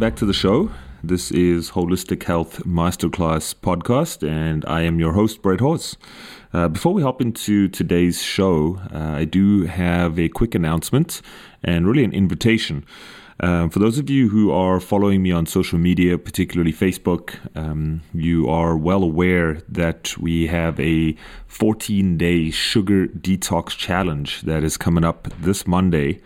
back to the show. This is Holistic Health Masterclass podcast, and I am your host, Brett Hawes. Uh, before we hop into today's show, uh, I do have a quick announcement and really an invitation. Um, for those of you who are following me on social media, particularly Facebook, um, you are well aware that we have a 14 day sugar detox challenge that is coming up this Monday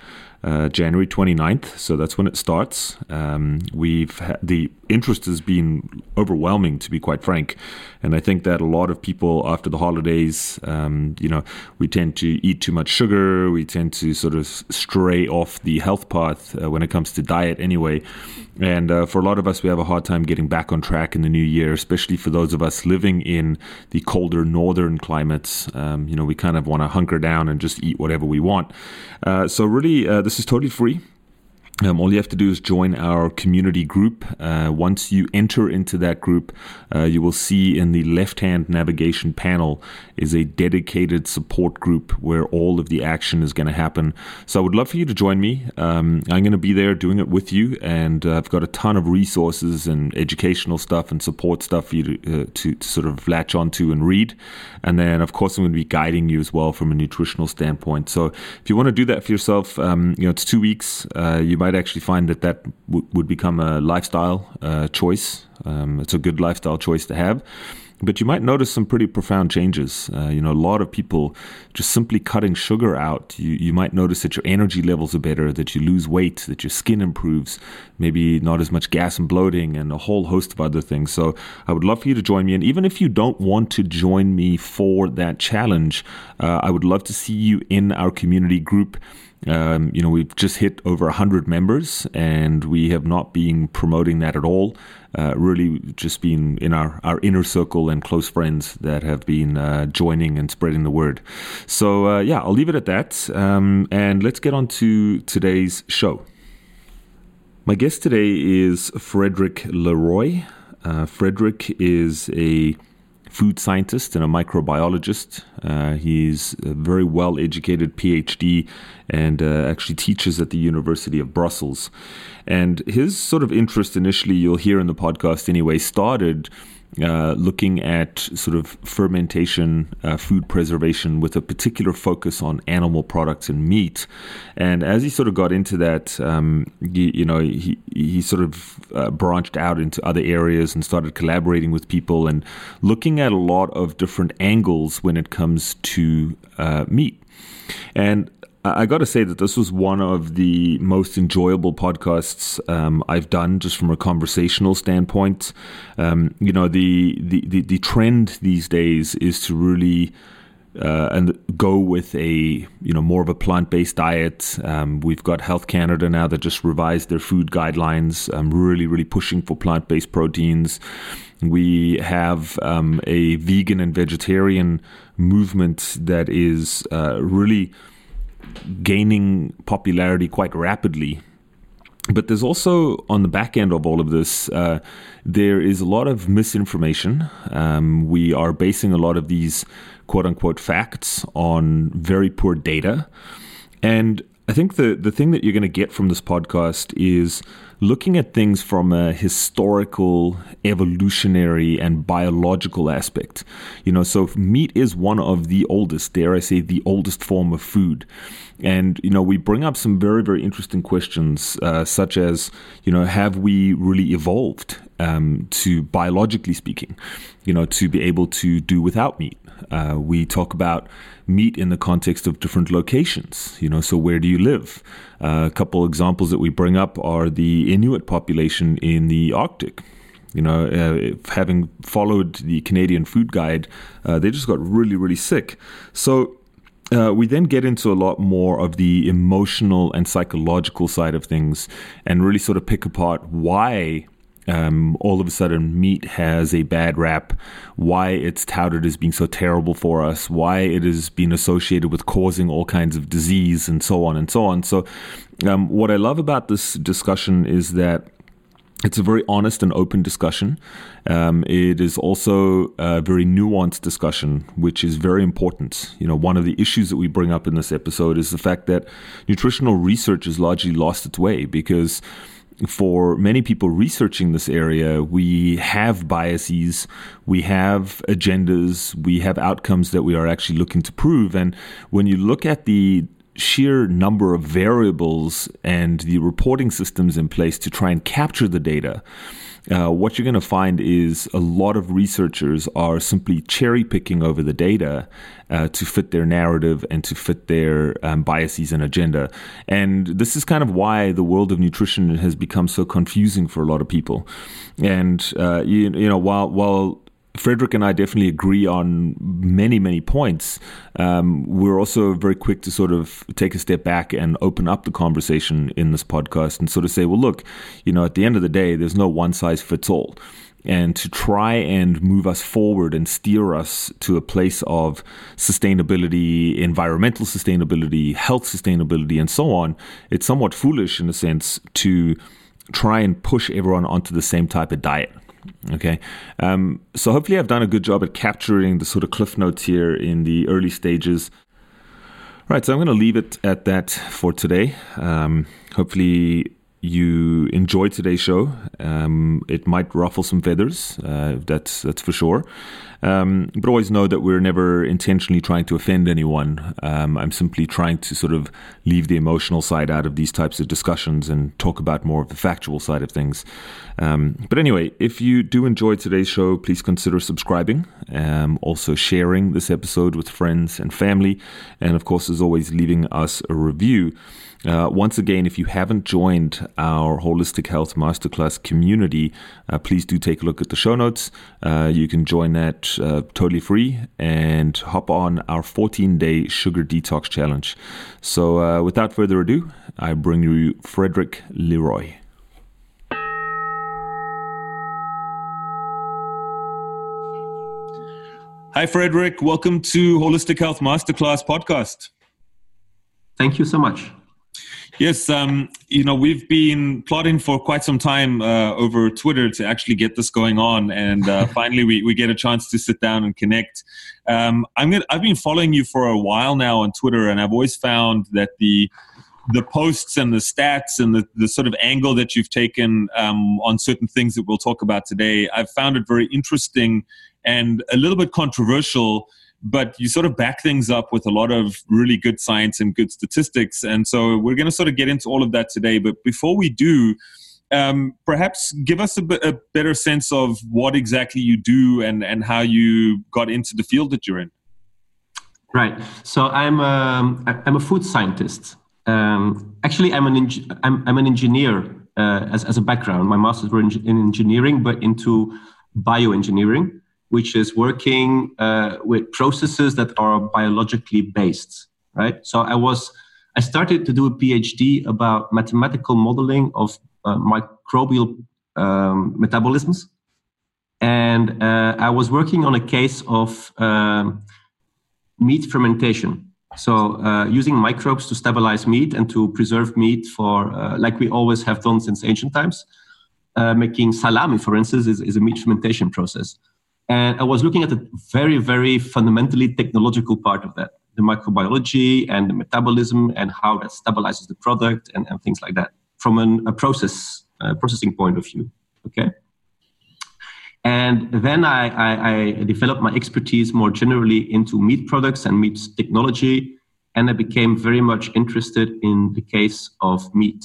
January 29th. So that's when it starts. Um, we've ha- the interest has been overwhelming, to be quite frank, and I think that a lot of people after the holidays, um, you know, we tend to eat too much sugar. We tend to sort of stray off the health path uh, when it comes to diet, anyway. And uh, for a lot of us, we have a hard time getting back on track in the new year, especially for those of us living in the colder northern climates. Um, you know, we kind of want to hunker down and just eat whatever we want. Uh, so really, uh, this is totally free. Um, all you have to do is join our community group. Uh, once you enter into that group, uh, you will see in the left hand navigation panel is a dedicated support group where all of the action is going to happen. So I would love for you to join me. Um, I'm going to be there doing it with you, and uh, I've got a ton of resources and educational stuff and support stuff for you to, uh, to, to, sort of latch onto and read. And then, of course, I'm going to be guiding you as well from a nutritional standpoint. So if you want to do that for yourself, um, you know, it's two weeks. Uh, you might actually find that that w- would become a lifestyle uh, choice. Um, it's a good lifestyle choice to have. But you might notice some pretty profound changes. Uh, you know, a lot of people just simply cutting sugar out. You, you might notice that your energy levels are better, that you lose weight, that your skin improves, maybe not as much gas and bloating, and a whole host of other things. So I would love for you to join me. And even if you don't want to join me for that challenge, uh, I would love to see you in our community group. Um, you know, we've just hit over 100 members and we have not been promoting that at all. Uh, really just been in our, our inner circle and close friends that have been uh, joining and spreading the word. So, uh, yeah, I'll leave it at that. Um, and let's get on to today's show. My guest today is Frederick Leroy. Uh, Frederick is a food scientist and a microbiologist. Uh, he's a very well educated PhD and uh, actually teaches at the University of Brussels. And his sort of interest initially, you'll hear in the podcast anyway, started uh, looking at sort of fermentation, uh, food preservation with a particular focus on animal products and meat. And as he sort of got into that, um, you, know, he, he sort of uh, branched out into other areas and started collaborating with people and looking at a lot of different angles when it comes to uh, meat. And I got to say that this was one of the most enjoyable podcasts um, I've done, just from a conversational standpoint. Um, you know, the, the, the the trend these days is to really uh, and go with a you know more of a plant based diet. Um, we've got Health Canada now that just revised their food guidelines, um, really really pushing for plant based proteins. We have um, a vegan and vegetarian movement that is uh, really gaining popularity quite rapidly. But there's also on the back end of all of this, uh, there is a lot of misinformation. Um, we are basing a lot of these quote unquote facts on very poor data. And I think the, the thing that you're going to get from this podcast is looking at things from a historical, evolutionary, and biological aspect. You know, so meat is one of the oldest, dare I say, the oldest form of food. And, you know, we bring up some very, very interesting questions, uh, such as, you know, have we really evolved um, to, biologically speaking, you know, to be able to do without meat? Uh, we talk about meat in the context of different locations. You know, so where do you live? Uh, a couple examples that we bring up are the Inuit population in the Arctic. You know, uh, having followed the Canadian Food Guide, uh, they just got really, really sick. So uh, we then get into a lot more of the emotional and psychological side of things and really sort of pick apart why um, all of a sudden meat has a bad rap, why it's touted as being so terrible for us, why it has been associated with causing all kinds of disease, and so on and so on. So, um, what I love about this discussion is that it's a very honest and open discussion. Um, it is also a very nuanced discussion, which is very important. You know, one of the issues that we bring up in this episode is the fact that nutritional research has largely lost its way because for many people researching this area, we have biases, we have agendas, we have outcomes that we are actually looking to prove. And when you look at the sheer number of variables and the reporting systems in place to try and capture the data, uh, what you're going to find is a lot of researchers are simply cherry picking over the data uh, to fit their narrative and to fit their um, biases and agenda. And this is kind of why the world of nutrition has become so confusing for a lot of people. And uh, you, you know, while while Frederick and I definitely agree on many, many points. Um, we're also very quick to sort of take a step back and open up the conversation in this podcast and sort of say, well, look, you know, at the end of the day, there's no one size fits all. And to try and move us forward and steer us to a place of sustainability, environmental sustainability, health sustainability, and so on, it's somewhat foolish in a sense to try and push everyone onto the same type of diet. Okay. Um, so hopefully I've done a good job at capturing the sort of cliff notes here in the early stages. Right. So I'm going to leave it at that for today. Um, hopefully you enjoyed today's show. Um, it might ruffle some feathers. Uh, that's that's for sure. Um, but always know that we're never intentionally trying to offend anyone. Um, I'm simply trying to sort of leave the emotional side out of these types of discussions and talk about more of the factual side of things. Um, but anyway, if you do enjoy today's show, please consider subscribing, um, also sharing this episode with friends and family, and of course, as always, leaving us a review. Uh, once again, if you haven't joined our Holistic Health Masterclass community, uh, please do take a look at the show notes. Uh, you can join that uh, totally free and hop on our 14 day sugar detox challenge. So, uh, without further ado, I bring you Frederick Leroy. Hi, Frederick. Welcome to Holistic Health Masterclass podcast. Thank you so much. Yes, um, you know we've been plotting for quite some time uh, over Twitter to actually get this going on, and uh, finally we, we get a chance to sit down and connect. Um, I'm gonna, I've been following you for a while now on Twitter, and I've always found that the the posts and the stats and the, the sort of angle that you've taken um, on certain things that we'll talk about today, I've found it very interesting and a little bit controversial but you sort of back things up with a lot of really good science and good statistics. And so we're going to sort of get into all of that today. But before we do, um, perhaps give us a, a, better sense of what exactly you do and, and how you got into the field that you're in. Right. So I'm um, I'm a food scientist. Um, actually, I'm an I'm, I'm an engineer uh, as as a background. My master's were in, in engineering, but into bioengineering which is working uh, with processes that are biologically based, right? So I was, I started to do a PhD about mathematical modeling of uh, microbial um, metabolisms. And uh, I was working on a case of um, meat fermentation. So uh, using microbes to stabilize meat and to preserve meat for, uh, like we always have done since ancient times. Uh, making salami, for instance, is, is a meat fermentation process. And I was looking at the very, very fundamentally technological part of that the microbiology and the metabolism and how that stabilizes the product and, and things like that from an, a process uh, processing point of view. Okay. And then I, I, I, developed my expertise more generally into meat products and meat technology. And I became very much interested in the case of meat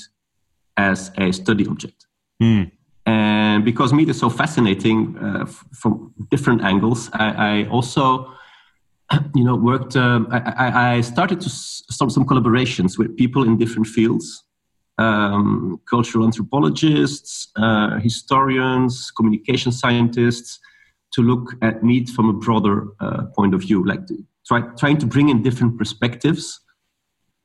as a study object. Mm. And because meat is so fascinating uh, from different angles, I, I, also, you know, worked. Um, I, I, started to start some collaborations with people in different fields, um, cultural anthropologists, uh, historians, communication scientists, to look at meat from a broader uh, point of view, like to try, trying to bring in different perspectives,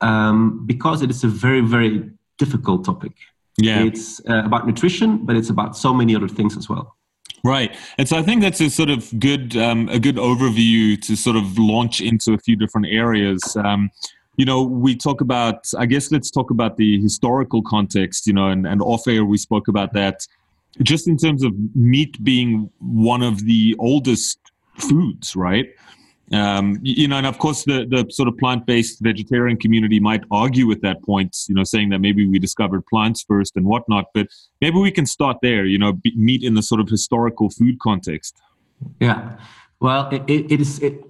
um, because it is a very, very difficult topic. Yeah. It's uh, about nutrition, but it's about so many other things as well. Right, and so I think that's a sort of good um, a good overview to sort of launch into a few different areas. Um, you know, we talk about. I guess let's talk about the historical context. You know, and, and off air we spoke about that. Just in terms of meat being one of the oldest foods, right? Um, you know, and of course, the the sort of plant based vegetarian community might argue with that point. You know, saying that maybe we discovered plants first and whatnot. But maybe we can start there. You know, meat in the sort of historical food context. Yeah. Well, it, it, it is it,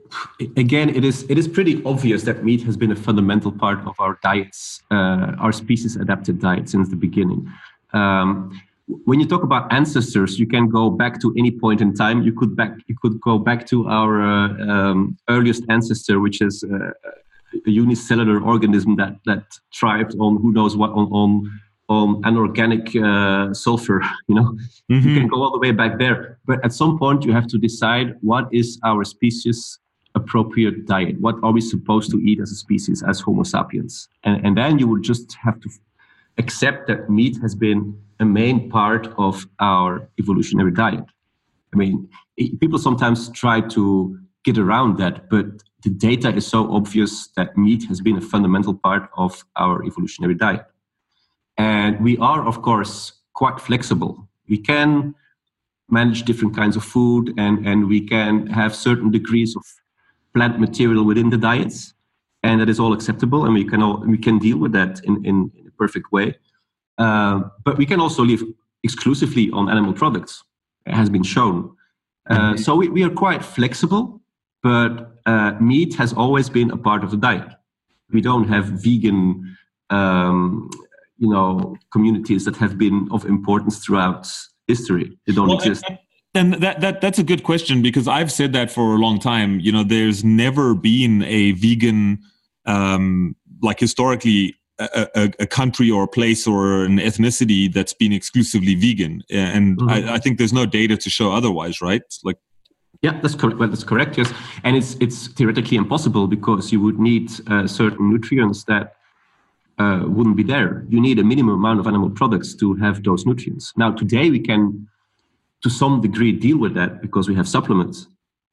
again. It is it is pretty obvious that meat has been a fundamental part of our diets, uh, our species adapted diet since the beginning. Um, when you talk about ancestors, you can go back to any point in time. You could back you could go back to our uh, um, earliest ancestor, which is uh, a unicellular organism that that thrived on who knows what on on, on anorganic uh, sulfur. You know, mm-hmm. you can go all the way back there. But at some point, you have to decide what is our species appropriate diet. What are we supposed to eat as a species, as Homo sapiens? And, and then you would just have to accept that meat has been a main part of our evolutionary diet. I mean, people sometimes try to get around that, but the data is so obvious that meat has been a fundamental part of our evolutionary diet. And we are, of course, quite flexible. We can manage different kinds of food and, and we can have certain degrees of plant material within the diets. And that is all acceptable, and we can all, we can deal with that in, in, in a perfect way. Uh, but we can also live exclusively on animal products. It has been shown. Uh. So we, we are quite flexible, but uh, meat has always been a part of the diet. We don't have vegan, um, you know, communities that have been of importance throughout history. They don't well, exist. And, and that, that that's a good question because I've said that for a long time. You know, there's never been a vegan, um, like historically a, a, country or a place or an ethnicity that's been exclusively vegan, and mm-hmm. I, I, think there's no data to show otherwise, right? Like, yeah, that's correct. Well, that's correct. Yes, and it's it's theoretically impossible because you would need uh, certain nutrients that uh, wouldn't be there. You need a minimum amount of animal products to have those nutrients. Now, today we can, to some degree, deal with that because we have supplements.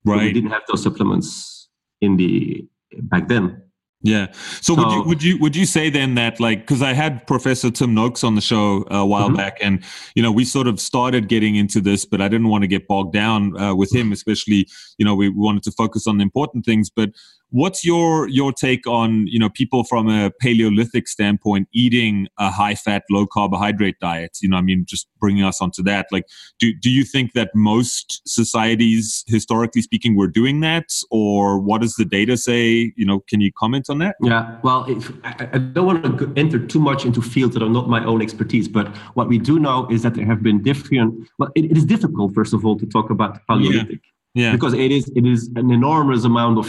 Right. we didn't have those supplements in the back then. Yeah. So, so, would you would you would you say then that like because I had Professor Tim Noakes on the show a while mm-hmm. back, and you know we sort of started getting into this, but I didn't want to get bogged down uh, with him, especially you know we wanted to focus on the important things. But What's your your take on you know people from a Paleolithic standpoint eating a high fat, low carbohydrate diet? You know, I mean, just bringing us onto that. Like, do do you think that most societies, historically speaking, were doing that, or what does the data say? You know, can you comment on that? Yeah, well, if, I, I don't want to enter too much into fields that are not my own expertise, but what we do know is that there have been different. Well, it, it is difficult, first of all, to talk about Paleolithic. Yeah. Yeah. Because it is it is an enormous amount of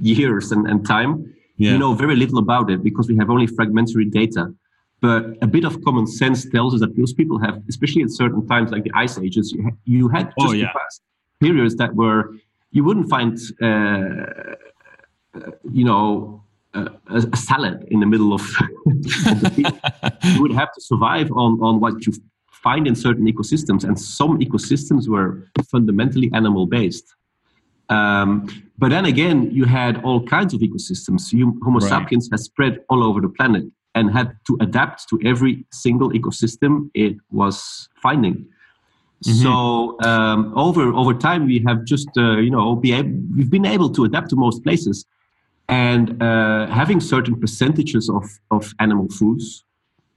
years and, and time, yeah. you know very little about it because we have only fragmentary data. But a bit of common sense tells us that those people have, especially at certain times like the ice ages, you, ha- you had oh, just oh, yeah. past periods that were you wouldn't find, uh, uh, you know, uh, a, salad in the middle of, of the you would have to survive on on what you find in certain ecosystems, and some ecosystems were fundamentally animal based. Um, but then again, you had all kinds of ecosystems. You, Homo right. sapiens has spread all over the planet and had to adapt to every single ecosystem it was finding. Mm-hmm. So um, over over time, we have just uh, you know be able, we've been able to adapt to most places, and uh, having certain percentages of of animal foods,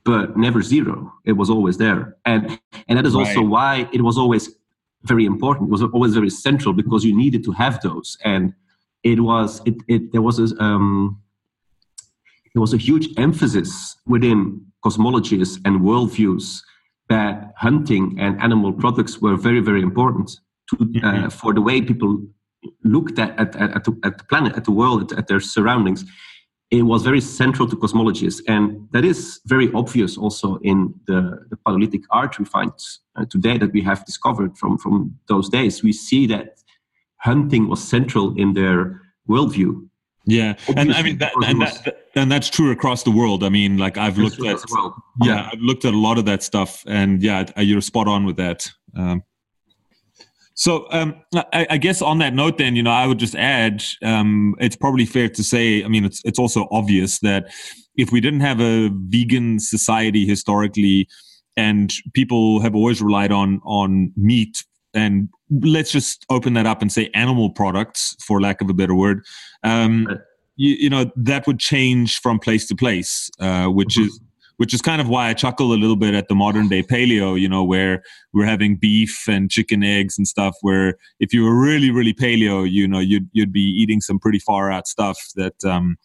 but never zero. It was always there, and and that is right. also why it was always very important. It was always very central because you needed to have those, and it was it, it there was a um, there was a huge emphasis within cosmologies and worldviews that hunting and animal products were very very important to, uh, mm-hmm. for the way people looked at at, at, the, at the planet, at the world, at, at their surroundings it was very central to cosmologies. And that is very obvious also in the, the Paleolithic art we find uh, today that we have discovered from, from those days. We see that hunting was central in their worldview. Yeah, Obviously, and I mean that, and that, and that's true across the world. I mean, like I've looked at, well. yeah, I've looked at a lot of that stuff, and yeah, you're spot on with that. Um, so um, I, I, guess on that note, then you know, I would just add, um, it's probably fair to say. I mean, it's it's also obvious that if we didn't have a vegan society historically, and people have always relied on on meat and let's just open that up and say animal products, for lack of a better word. Um, you, you, know that would change from place to place, uh, which mm-hmm. is which is kind of why I chuckle a little bit at the modern day paleo, you know, where we're having beef and chicken eggs and stuff. Where if you were really, really paleo, you know, you'd you'd be eating some pretty far out stuff that. Um,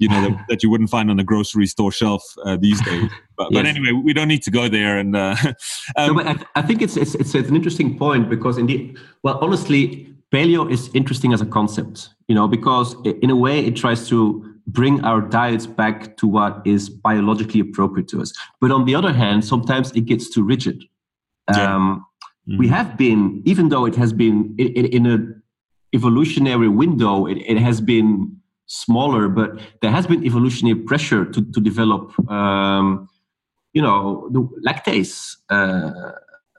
you know that, that, you wouldn't find on the grocery store shelf uh, these days. But, yes. but, anyway, we don't need to go there. And uh, um, no, but I, th- I, think it's, it's it's an interesting point because indeed, well, honestly, paleo is interesting as a concept. You know, because in a way it tries to bring our diets back to what is biologically appropriate to us. But on the other hand, sometimes it gets too rigid. Yeah. Um, mm-hmm. We have been, even though it has been in, in an evolutionary window, it, it, has been smaller, but there has been evolutionary pressure to, to develop, um, you know, the lactase, uh,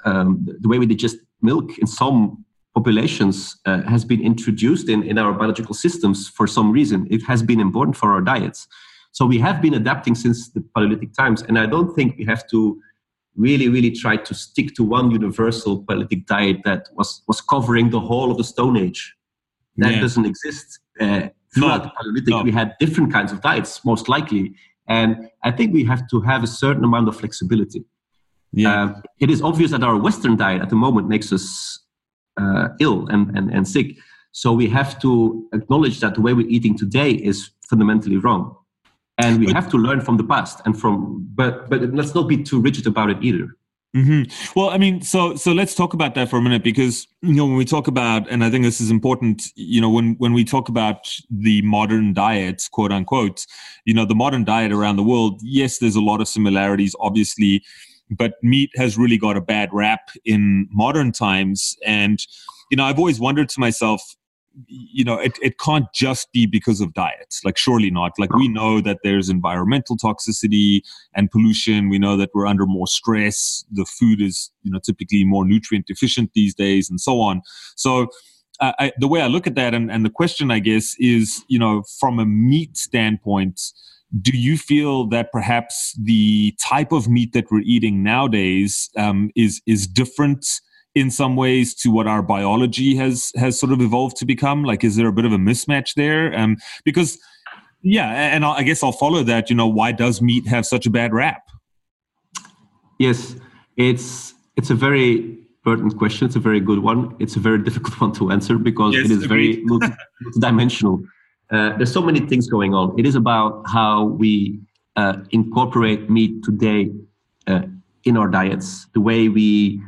um, the way we digest milk in some populations uh, has been introduced in, in our biological systems for some reason. It has been important for our diets. So we have been adapting since the Paleolithic times, and I don't think we have to really, really try to stick to one universal Paleolithic diet that was, was covering the whole of the Stone Age. That yeah. doesn't exist. Uh, throughout no. the Paleolithic, no. we had different kinds of diets, most likely. And I think we have to have a certain amount of flexibility. Yeah. Uh, it is obvious that our Western diet at the moment makes us uh, ill and, and, and sick. So we have to acknowledge that the way we're eating today is fundamentally wrong. And we have to learn from the past and from, but, but let's not be too rigid about it either. Mm-hmm. Well, I mean, so so let's talk about that for a minute because you know when we talk about, and I think this is important. You know, when when we talk about the modern diets, quote unquote, you know, the modern diet around the world. Yes, there's a lot of similarities, obviously, but meat has really got a bad rap in modern times. And you know, I've always wondered to myself, you know it, it can't just be because of diets. Like surely not. Like we know that there's environmental toxicity and pollution. We know that we're under more stress. The food is you know typically more nutrient deficient these days and so on. So uh, I, the way i look at that and, and the question i guess is you know from a meat standpoint do you feel that perhaps the type of meat that we're eating nowadays um, is is different in some ways to what our biology has has sort of evolved to become? Like, is there a bit of a mismatch there? Um, because yeah, and I guess I'll follow that. You know, why does meat have such a bad rap? Yes, it's it's a very pertinent question. It's a very good one. It's a very difficult one to answer because yes, it is agreed. very multi- multidimensional. Uh, there's so many things going on. It is about how we uh, incorporate meat today uh, in our diets, the way we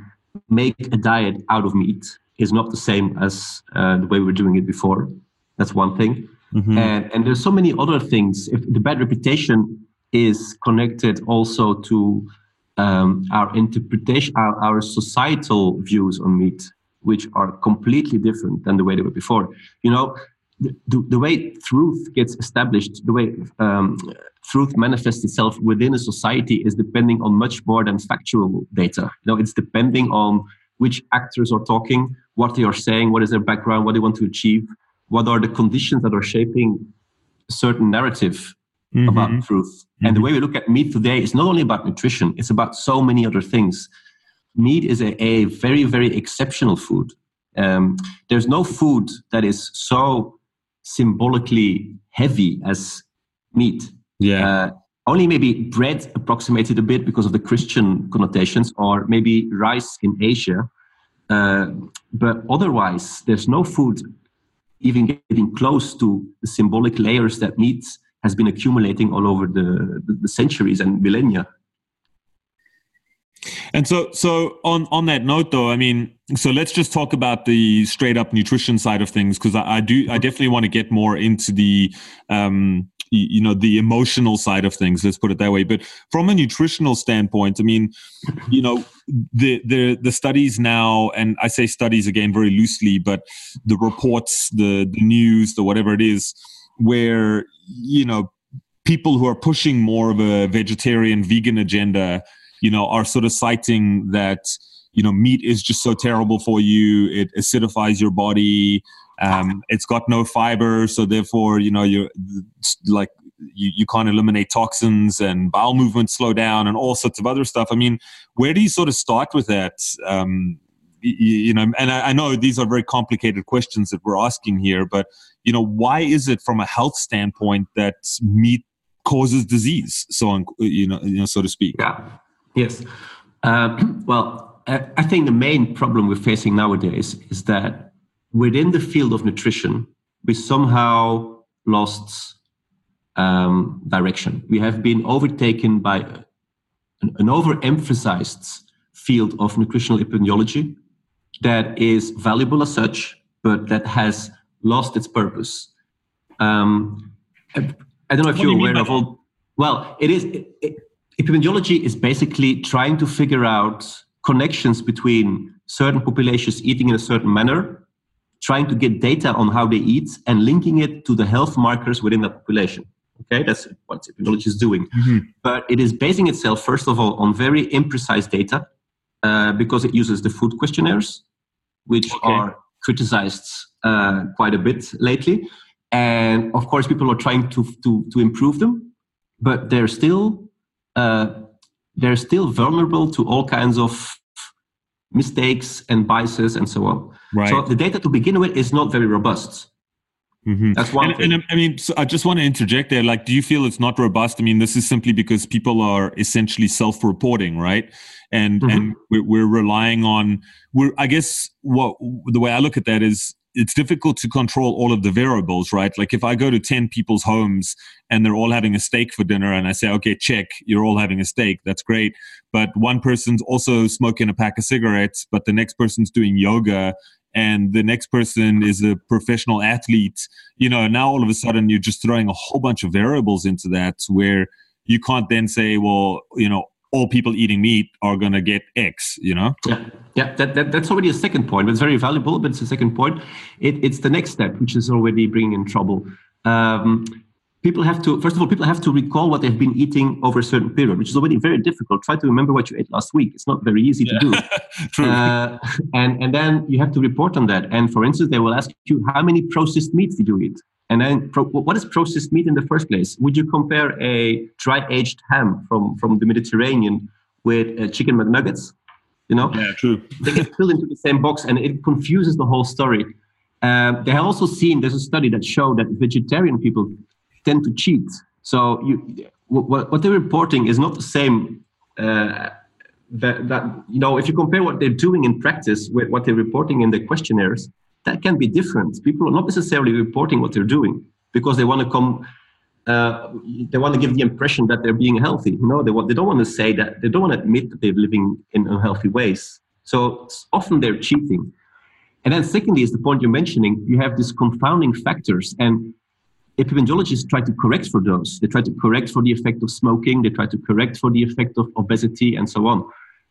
make a diet out of meat is not the same as uh, the way we were doing it before. That's one thing. Mm-hmm. And, and there's so many other things. If the bad reputation is connected also to um, our interpretation, our, our societal views on meat, which are completely different than the way they were before. You know, the, the way truth gets established, the way um, truth manifests itself within a society is depending on much more than factual data. You know, it's depending on which actors are talking, what they are saying, what is their background, what they want to achieve, what are the conditions that are shaping a certain narrative mm-hmm. about truth. Mm-hmm. And the way we look at meat today is not only about nutrition, it's about so many other things. Meat is a, a very, very exceptional food. Um, there's no food that is so symbolically heavy as meat. Yeah. Uh, only maybe bread approximated a bit because of the Christian connotations, or maybe rice in Asia. Uh, but otherwise, there's no food even getting close to the symbolic layers that meat has been accumulating all over the, the, the centuries and millennia. And so, so on on that note, though, I mean, so let's just talk about the straight up nutrition side of things because I, I, do, I definitely want to get more into the, um, you know, the emotional side of things. Let's put it that way. But from a nutritional standpoint, I mean, you know, the the the studies now, and I say studies again very loosely, but the reports, the the news, the whatever it is, where you know people who are pushing more of a vegetarian vegan agenda you know, are sort of citing that, you know, meat is just so terrible for you. It acidifies your body. Um, it's got no fiber. So therefore, you know, you're like, you, you can't eliminate toxins and bowel movements slow down and all sorts of other stuff. I mean, where do you sort of start with that? Um, you know, and I, I know these are very complicated questions that we're asking here, but you know, why is it from a health standpoint that meat causes disease? So you know, you know, so to speak. Yeah. Yes. Um, well, I think the main problem we're facing nowadays is that within the field of nutrition, we somehow lost um, direction. We have been overtaken by an, an overemphasized field of nutritional epidemiology that is valuable as such, but that has lost its purpose. Um, I don't know if what you're aware of all. Well, it is. It, it, epidemiology is basically trying to figure out connections between certain populations eating in a certain manner, trying to get data on how they eat, and linking it to the health markers within that population. Okay, that's what epidemiology is doing. Mm-hmm. But it is basing itself, first of all, on very imprecise data uh, because it uses the food questionnaires, which okay. are criticized uh, quite a bit lately. And of course, people are trying to, to, to improve them, but they're still they're still vulnerable to all kinds of mistakes and biases and so on. Right. So the data to begin with is not very robust. Mm-hmm. That's one and, thing. And I mean, so I just want to interject there. Like, do you feel it's not robust? I mean, this is simply because people are essentially self-reporting, right? And mm-hmm. and we're, we're relying on. We're I guess what the way I look at that is it's difficult to control all of the variables, right? Like if I go to 10 people's homes and they're all having a steak for dinner and I say, okay, check, you're all having a steak. That's great. But one person's also smoking a pack of cigarettes, but the next person's doing yoga and the next person is a professional athlete you know now all of a sudden you're just throwing a whole bunch of variables into that where you can't then say well you know all people eating meat are going to get x you know? Yeah yeah that, that, that's already a second point it's very valuable but it's a second point. It, it's the next step which is already bringing in trouble. Um, people have to first of all people have to recall what they've been eating over a certain period which is already very difficult. Try to remember what you ate last week. It's not very easy yeah. to do. True. Uh, and and then you have to report on that. And for instance they will ask you how many processed meats did you eat and then pro- what is processed meat in the first place would you compare a dry aged ham from from the mediterranean with uh, chicken mcnuggets you know yeah true they get filled into the same box and it confuses the whole story uh, they have also seen there's a study that showed that vegetarian people tend to cheat. So you, what, what they're reporting is not the same. Uh, that, that you know, if you compare what they're doing in practice with what they're reporting in the questionnaires, that can be different. People are not necessarily reporting what they're doing because they want to come. Uh, they want to give the impression that they're being healthy. You know, they they don't want to say that. They don't want to admit that they're living in unhealthy ways. So often they're cheating. And then secondly is the point you're mentioning. You have these confounding factors, and epidemiologists try to correct for those. They try to correct for the effect of smoking, they try to correct for the effect of obesity, and so on.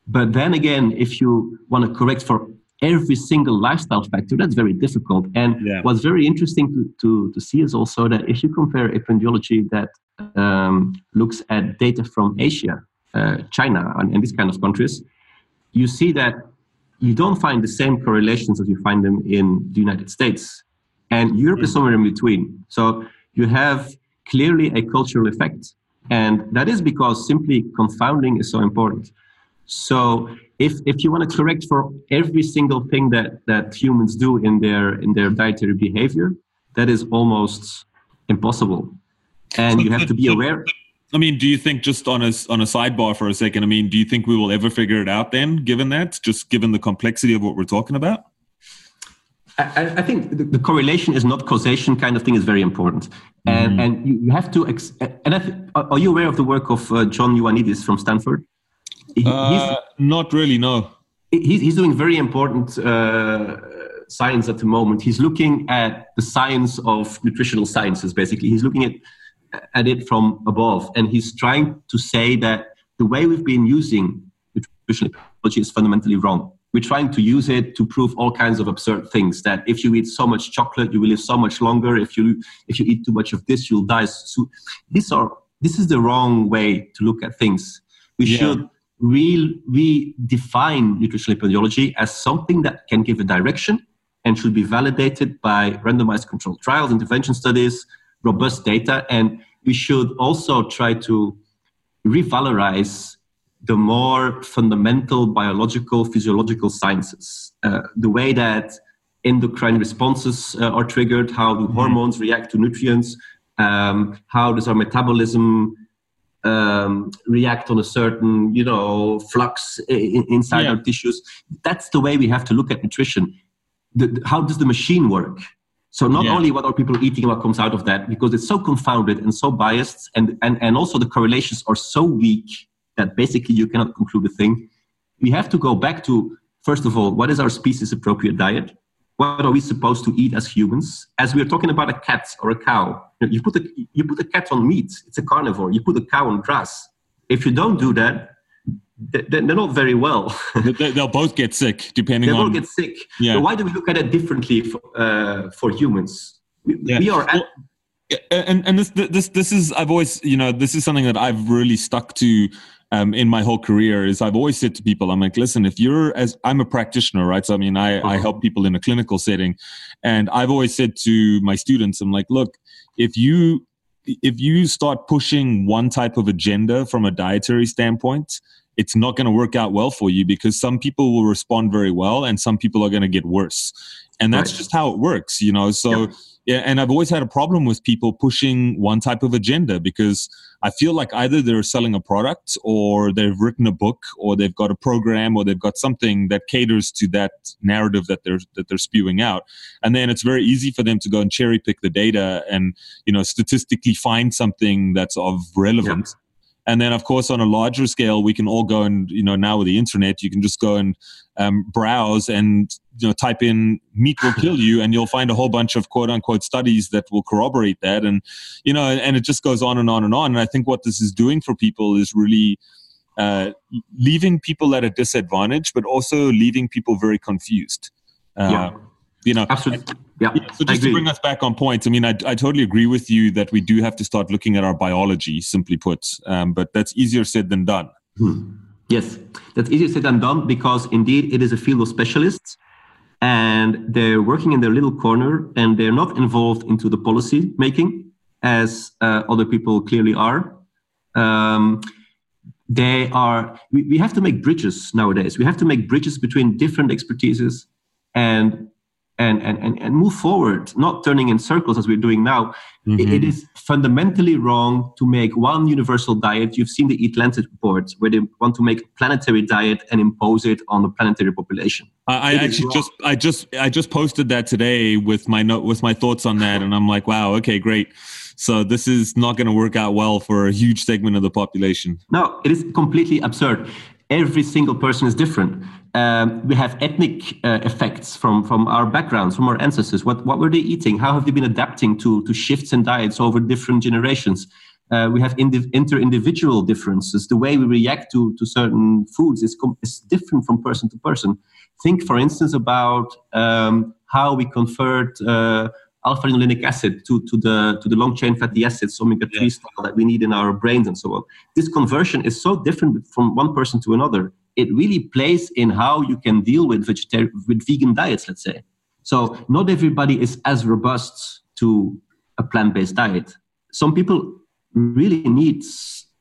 But then again, if you want to correct for every single lifestyle factor, that's very difficult. And yeah. what's very interesting to, to, to see is also that if you compare epidemiology that um, looks at data from Asia, uh, China, and, and these kind of countries, you see that you don't find the same correlations as you find them in the United States. And Europe is mm. somewhere in between. So you have clearly a cultural effect. And that is because simply confounding is so important. So if, if you want to correct for every single thing that, that humans do in their in their dietary behavior, that is almost impossible. And you have to be aware. I mean, do you think just on a on a sidebar for a second? I mean, do you think we will ever figure it out then? Given that, just given the complexity of what we're talking about. I, I think the, the, correlation is not causation kind of thing is very important, and mm. and you, have to. Ex- and th- are you aware of the work of uh, John Ioannidis from Stanford? He, uh, not really, no. He's he's doing very important uh, science at the moment. He's looking at the science of nutritional sciences. Basically, he's looking at at it from above, and he's trying to say that the way we've been using nutritional ecology is fundamentally wrong we're trying to use it to prove all kinds of absurd things that if you eat so much chocolate you will live so much longer if you if you eat too much of this you'll die so these are this is the wrong way to look at things we yeah. should real redefine nutritional epidemiology as something that can give a direction and should be validated by randomized controlled trials intervention studies robust data and we should also try to revalorize the more fundamental biological, physiological sciences. Uh, the way that endocrine responses uh, are triggered, how do mm-hmm. hormones react to nutrients, um, how does our metabolism um, react on a certain, you know, flux in, inside yeah. our tissues. That's the way we have to look at nutrition. The, the, how does the machine work? So not yeah. only what are people eating what comes out of that, because it's so confounded and so biased, and, and, and also the correlations are so weak that basically you cannot conclude a thing. We have to go back to, first of all, what is our species appropriate diet? What are we supposed to eat as humans? As we're talking about a cat or a cow, you put a, you put a cat on meat, it's a carnivore. You put a cow on grass. If you don't do that, they're not very well. They'll both get sick, depending they on. They both get sick. Yeah. why do we look at it differently for, uh, for humans? We, yeah. we are. At- and and this this this is I've always you know this is something that I've really stuck to um, in my whole career is I've always said to people, I'm like, listen, if you're as I'm a practitioner, right? So I mean, I, I help people in a clinical setting, and I've always said to my students, I'm like, look, if you if you start pushing one type of agenda from a dietary standpoint, it's not going to work out well for you because some people will respond very well and some people are going to get worse. And that's right. just how it works, you know. So yeah, and I've always had a problem with people pushing one type of agenda because I feel like either they're selling a product or they've written a book or they've got a program or they've got something that caters to that narrative that they're that they're spewing out. And then it's very easy for them to go and cherry pick the data and you know statistically find something that's of relevance. Yeah and then, of course, on a larger scale, we can all go and, you know, now with the internet, you can just go and um, browse and, you know, type in meat will kill you, and you'll find a whole bunch of quote unquote studies that will corroborate that. And, you know, and it just goes on and on and on. And I think what this is doing for people is really uh, leaving people at a disadvantage, but also leaving people very confused. Uh, yeah. You know, absolutely. Yeah. So just to bring us back on point, I mean, I, I totally agree with you that we do have to start looking at our biology, simply put. Um, but that's easier said than done. Hmm. Yes, that's easier said than done because indeed it is a field of specialists and they're working in their little corner and they're not involved into the policy making as uh, other people clearly are. Um, they are, we, we have to make bridges nowadays. We have to make bridges between different expertises and and, and, and, move forward, not turning in circles as we're doing now. Mm-hmm. It, it is fundamentally wrong to make one universal diet. You've seen the Eat Lancet report where they want to make a planetary diet and impose it on the planetary population. I, I actually just I just I just posted that today with my note with my thoughts on that, and I'm like, wow, okay, great. So this is not going to work out well for a huge segment of the population. No, it is completely absurd. Every single person is different um, we have ethnic uh, effects from, from our backgrounds, from our ancestors. What, what were they eating? How have they been adapting to, to shifts in diets over different generations? Uh, we have inter-individual differences. The way we react to, to certain foods is, is different from person to person. Think, for instance, about um, how we convert uh, alpha-linolenic acid to, to the to the long-chain fatty acids, omega-3 yeah. style that we need in our brains and so on. This conversion is so different from one person to another it really plays in how you can deal with vegetarian with vegan diets let's say. So not everybody is as robust to a plant-based diet. Some people really need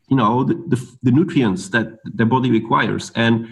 you know the, the, the nutrients that their body requires and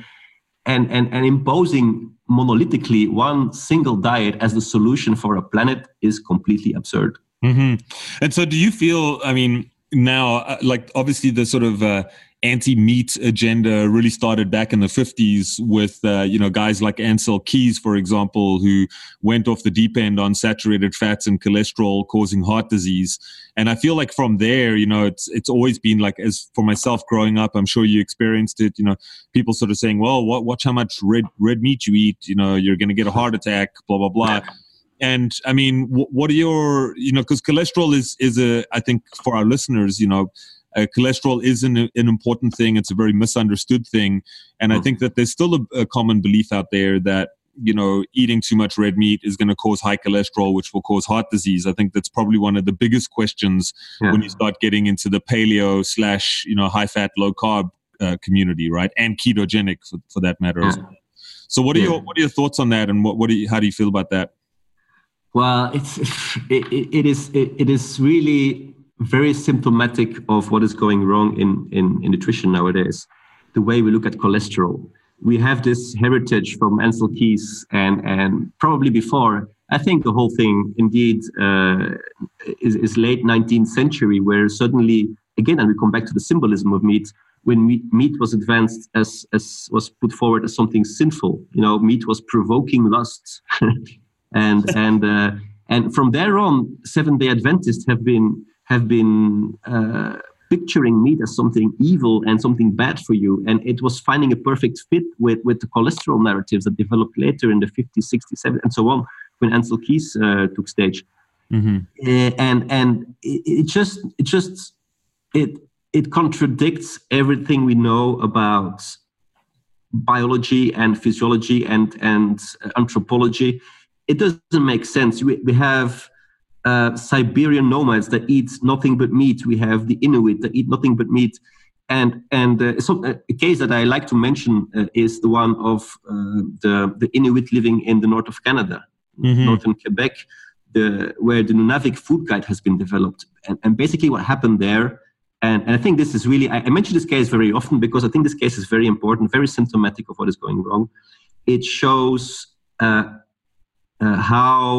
and and, and imposing monolithically one single diet as the solution for a planet is completely absurd. Mm-hmm. and so do you feel i mean now uh, like obviously the sort of uh, anti-meat agenda really started back in the 50s with uh, you know guys like Ancel Keys for example who went off the deep end on saturated fats and cholesterol causing heart disease. And I feel like from there you know it's it's always been like as for myself growing up I'm sure you experienced it you know people sort of saying well watch how much red red meat you eat you know you're going to get a heart attack blah blah blah. And i mean what are your you know because cholesterol is is a i think for our listeners you know uh, cholesterol is an, an important thing. It's a very misunderstood thing. And I think that there's still a, a common belief out there that you know eating too much red meat is going to cause high cholesterol which will cause heart disease i think that's probably one of the biggest questions yeah. when you start getting into the paleo slash you know high fat low carb uh, community right and ketogenic for, for that matter yeah. well. so what are yeah. your what are your thoughts on that and what, what do you how do you feel about that well it's it, it, it is it, it is really very symptomatic of what is going wrong in, in, in nutrition nowadays. the way we look at cholesterol. We have this heritage from Ancel Keys and, and probably before. I think the whole thing indeed uh, is, is late 19th century, where suddenly, again, and we come back to the symbolism of meat, when meat, meat was advanced as, as was put forward as something sinful. You know, meat was provoking lust. and, and, uh, and from there on, Seventh day Adventists have been, have been uh, picturing meat as something evil and something bad for you. And it was finding a perfect fit with, with the cholesterol narratives that developed later in the 50s, 60s, 70s, and so on when Ancel Keys uh, took stage. Mm-hmm. Uh, and and it, it, just it just it it contradicts everything we know about biology and physiology and and anthropology. It doesn't make sense. We, we have uh, Siberian nomads that eat nothing but meat. We have the Inuit that eat nothing but meat. And and uh, so uh, a case that I like to mention uh, is the one of uh, the the Inuit living in the north of Canada, mm-hmm. northern Quebec, the, where the Nunavik food guide has been developed. And, and basically, what happened there, and, and I think this is really I, I mention this case very often because I think this case is very important, very symptomatic of what is going wrong. It shows uh, how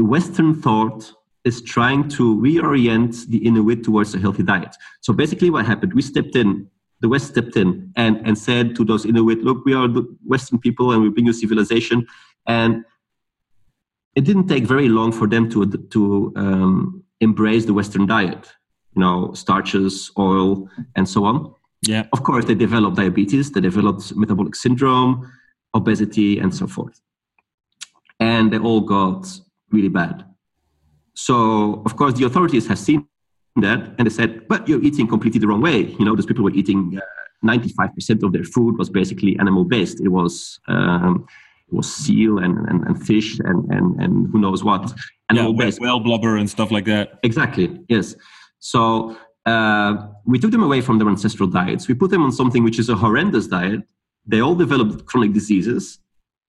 the Western thought is trying to reorient the Inuit towards a healthy diet. So basically, what happened? We stepped in, the West stepped in and, and said to those Inuit, look, we are the Western people and we bring you civilization. And it didn't take very long for them to, to um, embrace the Western diet, you know, starches, oil, and so on. Yeah. Of course, they developed diabetes, they developed metabolic syndrome, obesity, and so forth. And they all got really bad. So, of course, the authorities have seen that and they said, but you're eating completely the wrong way. You know, those people were eating uh, 95% of their food was basically animal based. It was, um, it was seal and, and, and fish and, and, and who knows what. Animal yeah, based. whale blubber and stuff like that. Exactly, yes. So uh, we took them away from their ancestral diets. We put them on something which is a horrendous diet. They all developed chronic diseases.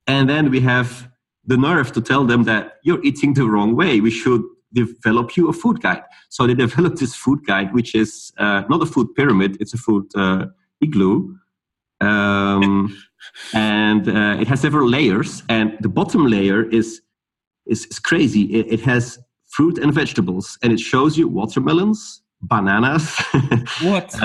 And then we have the nerve to tell them that you're eating the wrong way. We should develop you a food guide. So they developed this food guide, which is uh, not a food pyramid, it's a food uh, igloo. Um, and uh, it has several layers. And the bottom layer is, is, is crazy. It, it, has fruit and vegetables, and it shows you watermelons, bananas. what?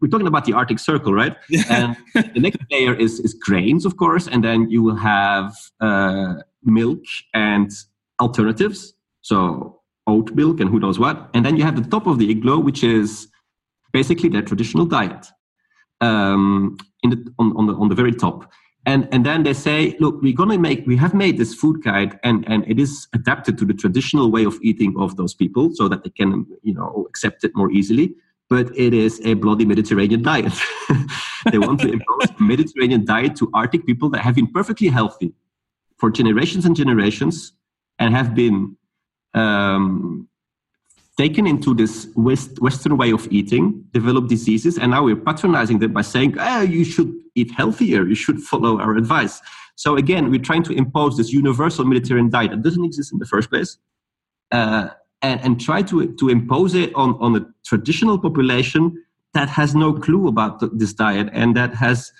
We're talking about the Arctic Circle, right? And the next layer is, is grains, of course, and then you will have uh, milk and alternatives. So oat milk and who knows what. And then you have the top of the igloo, which is basically their traditional diet um, in the, on, on, the, on the very top. And, and then they say, look, we're going to make, we have made this food guide and, and it is adapted to the traditional way of eating of those people so that they can, you know, accept it more easily but it is a bloody Mediterranean diet. they want to impose a Mediterranean diet to Arctic people that have been perfectly healthy for generations and generations and have been um, taken into this West, Western way of eating, develop diseases, and now we're patronizing them by saying, oh, you should eat healthier, you should follow our advice. So again, we're trying to impose this universal Mediterranean diet that doesn't exist in the first place. Uh, and, and try to, to impose it on, on a traditional population that has no clue about this diet and that has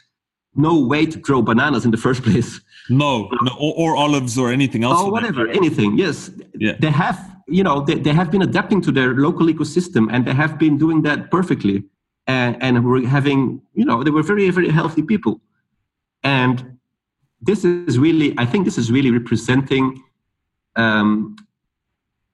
no way to grow bananas in the first place. No, no or, or olives or anything else. Or whatever, anything. Yes, yeah. they have. You know, they, they have been adapting to their local ecosystem, and they have been doing that perfectly. And, and we're having, you know, they were very, very healthy people. And this is really, I think, this is really representing um,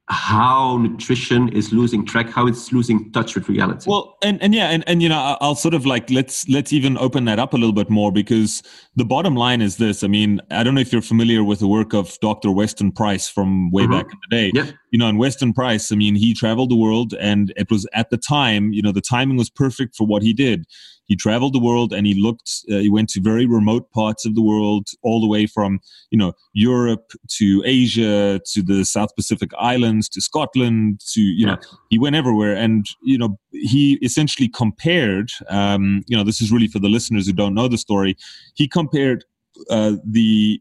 how nutrition is losing track how it's losing touch with reality well and, and yeah and, and you know i'll sort of like let's let's even open that up a little bit more because the bottom line is this i mean i don't know if you're familiar with the work of dr weston price from way mm-hmm. back in the day yeah. you know and weston price i mean he traveled the world and it was at the time you know the timing was perfect for what he did he traveled the world and he looked uh, he went to very remote parts of the world all the way from you know europe to asia to the south pacific islands to scotland to you know he went everywhere. And you know he essentially compared um, you know this is really for the listeners who don't know the story he compared uh, the,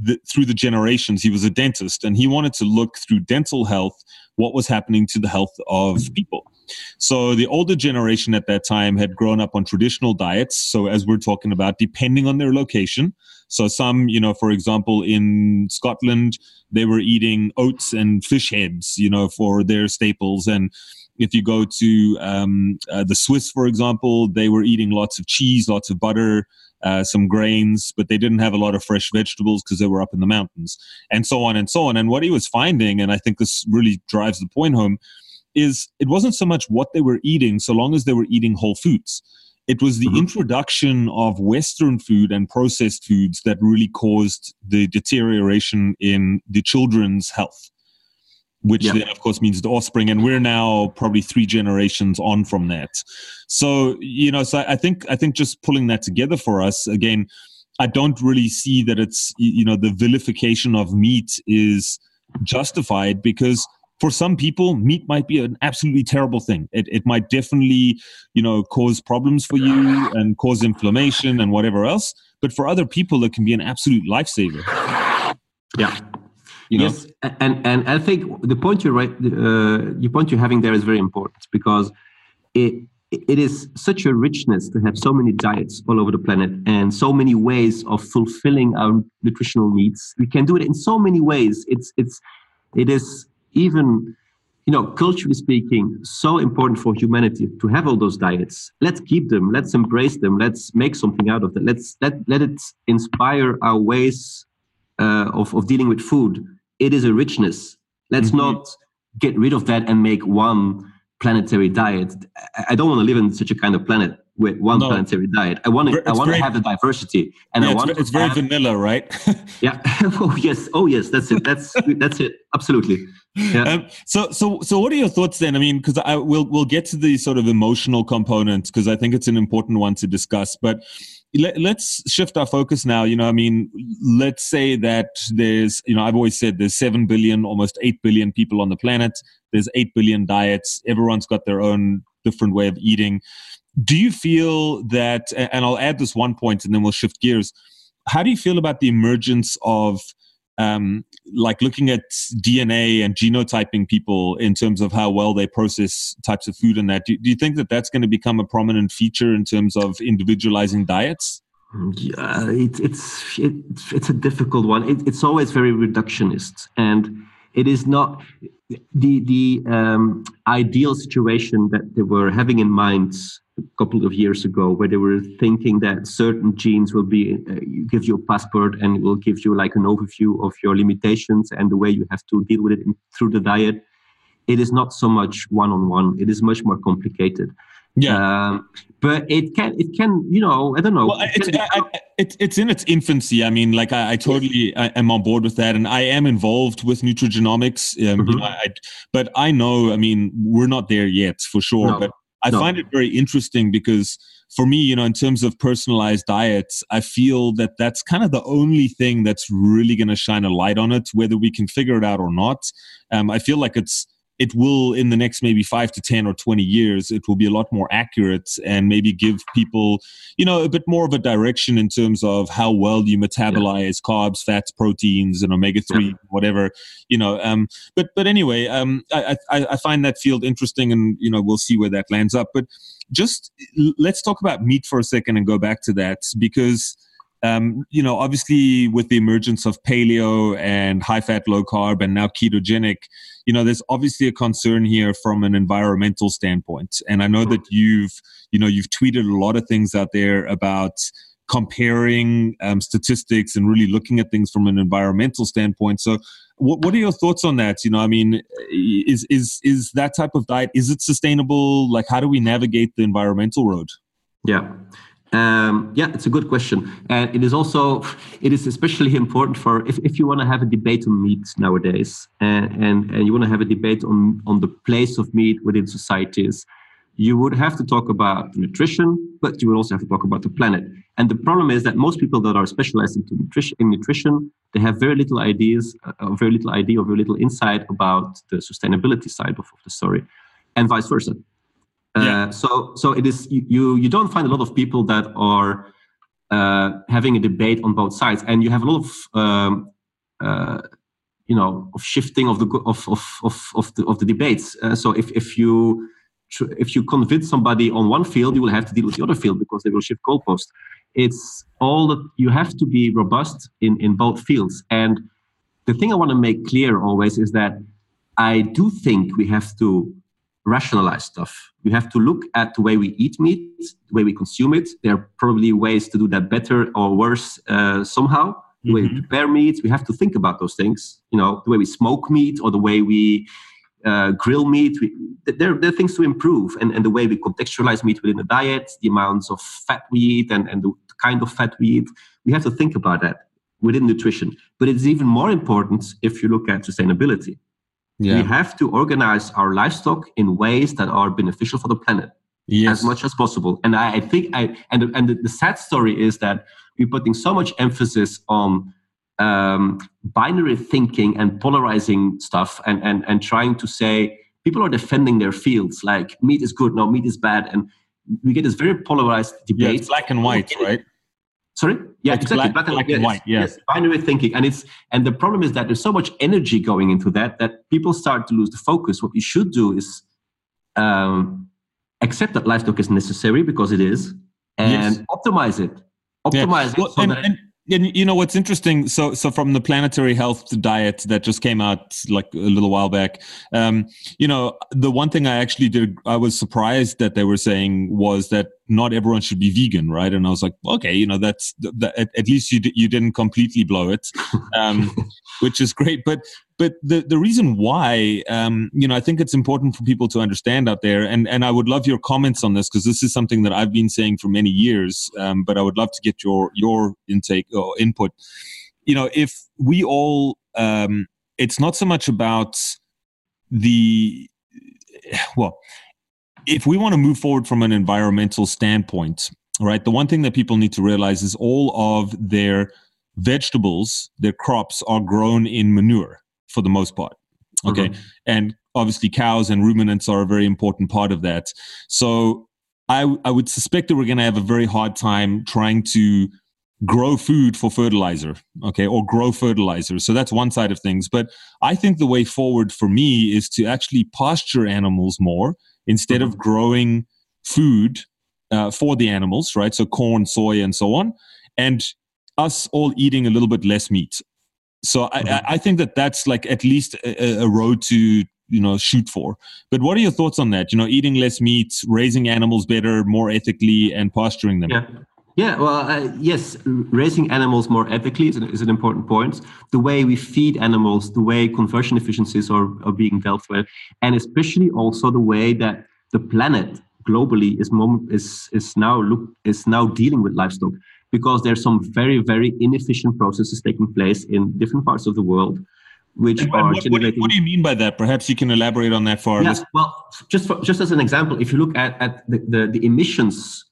the, through the generations he was a dentist and he wanted to look through dental health what was happening to the health of people So the older generation at that time had grown up on traditional diets. So as we're talking about, depending on their location. So some, you know, for example, in Scotland, they were eating oats and fish heads, you know, for their staples. And if you go to um, uh, the Swiss, for example, they were eating lots of cheese, lots of butter, uh, some grains, but they didn't have a lot of fresh vegetables because they were up in the mountains, and so on and so on. And what he was finding, and I think this really drives the point home, is it wasn't so much what they were eating, so long as they were eating whole foods. It was the mm-hmm. introduction of Western food and processed foods that really caused the deterioration in the children's health which then of course means the offspring and we're now probably three generations on from that. So you know so i think i think just pulling that together for us again i don't really see that it's you know the vilification of meat is justified because for some people meat might be an absolutely terrible thing. It, it might definitely you know cause problems for you and cause inflammation and whatever else but for other people it can be an absolute lifesaver. Yeah you know? Yes, and and I think the point you're right, uh, the point you're having there is very important because it it is such a richness to have so many diets all over the planet and so many ways of fulfilling our nutritional needs. We can do it in so many ways. It's it's it is even you know culturally speaking so important for humanity to have all those diets let's keep them let's embrace them let's make something out of them let's let let it inspire our ways uh, of, of dealing with food it is a richness. Let's mm-hmm. not get rid of that and make one planetary diet. I don't want to live in such a kind of planet with one no. planetary diet. I want to. I want to have the diversity, and yeah, I want. It's, it's very have, vanilla, right? yeah. oh yes. Oh yes. That's it. That's that's it. Absolutely. Yeah. Um, so so so, what are your thoughts then? I mean, because I will we'll get to the sort of emotional component because I think it's an important one to discuss, but let, us shift our focus now. You know, I mean, let's say that there's, you know, I've always said there's 7 billion, almost 8 billion people on the planet. There's 8 billion diets. Everyone's got their own different way of eating. Do you feel that, and I'll add this one point and then we'll shift gears. How do you feel about the emergence of um, like looking at DNA and genotyping people in terms of how well they process types of food and that. Do, do you think that that's going to become a prominent feature in terms of individualizing diets? Yeah, it, it's it, it's a difficult one. It, it's always very reductionist, and it is not the the um, ideal situation that they were having in mind couple of years ago where they were thinking that certain genes will be uh, give you a passport and will give you like an overview of your limitations and the way you have to deal with it in, through the diet. It is not so much one-on-one. It is much more complicated. Yeah. Um, but it can it can you know i don't know. Well, it's, I, I, it's, it's in its infancy. I mean like i, I totally yes. I, am on board with that. And i am involved with nutrigenomics. Um, mm-hmm. you know, I, but i know i mean we're not there yet for sure. No. but I no. find it very interesting because for me, you know, in terms of personalized diets, I feel that that's kind of the only thing that's really going to shine a light on it, whether we can figure it out or not. Um, I feel like it's it will in the next maybe five to 10 or 20 years, it will be a lot more accurate and maybe give people, you know, a bit more of a direction in terms of how well you metabolize yeah. carbs, fats, proteins, and omega 3, yeah. whatever, you know. Um, but, but anyway, um, I, I, I find that field interesting and, you know, we'll see where that lands up. But just let's talk about meat for a second and go back to that because um, you know, obviously with the emergence of paleo and high fat, low carb, and now ketogenic, you know, there's obviously a concern here from an environmental standpoint. And I know that you've, you know, you've tweeted a lot of things out there about comparing um, statistics and really looking at things from an environmental standpoint. So, what, what are your thoughts on that? You know, I mean, is is is that type of diet is it sustainable? Like, how do we navigate the environmental road? Yeah. Um, yeah, it's a good question, and it is also it is especially important for if, if you want to have a debate on meat nowadays, and, and and you want to have a debate on on the place of meat within societies, you would have to talk about nutrition, but you would also have to talk about the planet. And the problem is that most people that are specialized into nutrition, in nutrition, they have very little ideas, uh, very little idea, or very little insight about the sustainability side of, of the story, and vice versa. Uh, so so it is you you don't find a lot of people that are uh, having a debate on both sides, and you have a lot of um, uh, you know of shifting of the of of of, of the of the debates. So if if you if you convince somebody on one field, you will have to deal with the other field because they will shift goalposts. It's all that you have to be robust in, in both fields. And the thing I want to make clear always is that I do think we have to rationalize stuff. We have to look at the way we eat meat, the way we consume it. There are probably ways to do that better or worse uh, somehow. The way mm-hmm. we prepare meat, we have to think about those things. You know, the way we smoke meat or the way we uh, grill meat. We, there, there are things to improve, and, and the way we contextualize meat within the diet, the amounts of fat we eat, and, and the kind of fat we eat. We have to think about that within nutrition. But it's even more important if you look at sustainability. Yeah. We have to organize our livestock in ways that are beneficial for the planet yes. as much as possible. And I, I think I and and the, the sad story is that we're putting so much emphasis on um, binary thinking and polarizing stuff and, and, and trying to say people are defending their fields like meat is good, no, meat is bad. And we get this very polarized debate. Yeah, black and white, right? Sorry? Yeah, exactly. Black, black, and, black and white, yes. yes. Binary thinking. And it's and the problem is that there's so much energy going into that that people start to lose the focus. What you should do is um, accept that livestock is necessary because it is and yes. optimize it. Optimize yeah. it so and, that and, and you know what's interesting? So, so from the planetary health diet that just came out like a little while back, um, you know, the one thing I actually did, I was surprised that they were saying was that not everyone should be vegan, right? And I was like, okay, you know, that's that, at, at, least you you didn't completely blow it, um, which is great. But but the the reason why, um, you know, I think it's important for people to understand out there, and and I would love your comments on this because this is something that I've been saying for many years. Um, but I would love to get your your intake or input. You know, if we all, um, it's not so much about the well if we want to move forward from an environmental standpoint, right, the one thing that people need to realize is all of their vegetables, their crops are grown in manure for the most part. Okay. Mm-hmm. And obviously, cows and ruminants are a very important part of that. So I, I would suspect that we're going to have a very hard time trying to grow food for fertilizer, okay, or grow fertilizer. So that's one side of things. But I think the way forward for me is to actually pasture animals more instead mm-hmm. of growing food uh, for the animals, right? So corn, soy, and so on, and us all eating a little bit less meat. So mm-hmm. I, I, think that that's like at least a, a road to you know shoot for. But what are your thoughts on that? You know, eating less meat, raising animals better, more ethically, and pasturing them. Yeah. Yeah, well, uh, yes, raising animals more ethically is an, is an, important point. The way we feed animals, the way conversion efficiencies are, are being dealt with, and especially also the way that the planet globally is moment is is now look is now dealing with livestock because there's some very very inefficient processes taking place in different parts of the world which and, are what, generating... what, do you mean by that perhaps you can elaborate on that for us. yeah, well just for, just as an example if you look at, at the, the, the emissions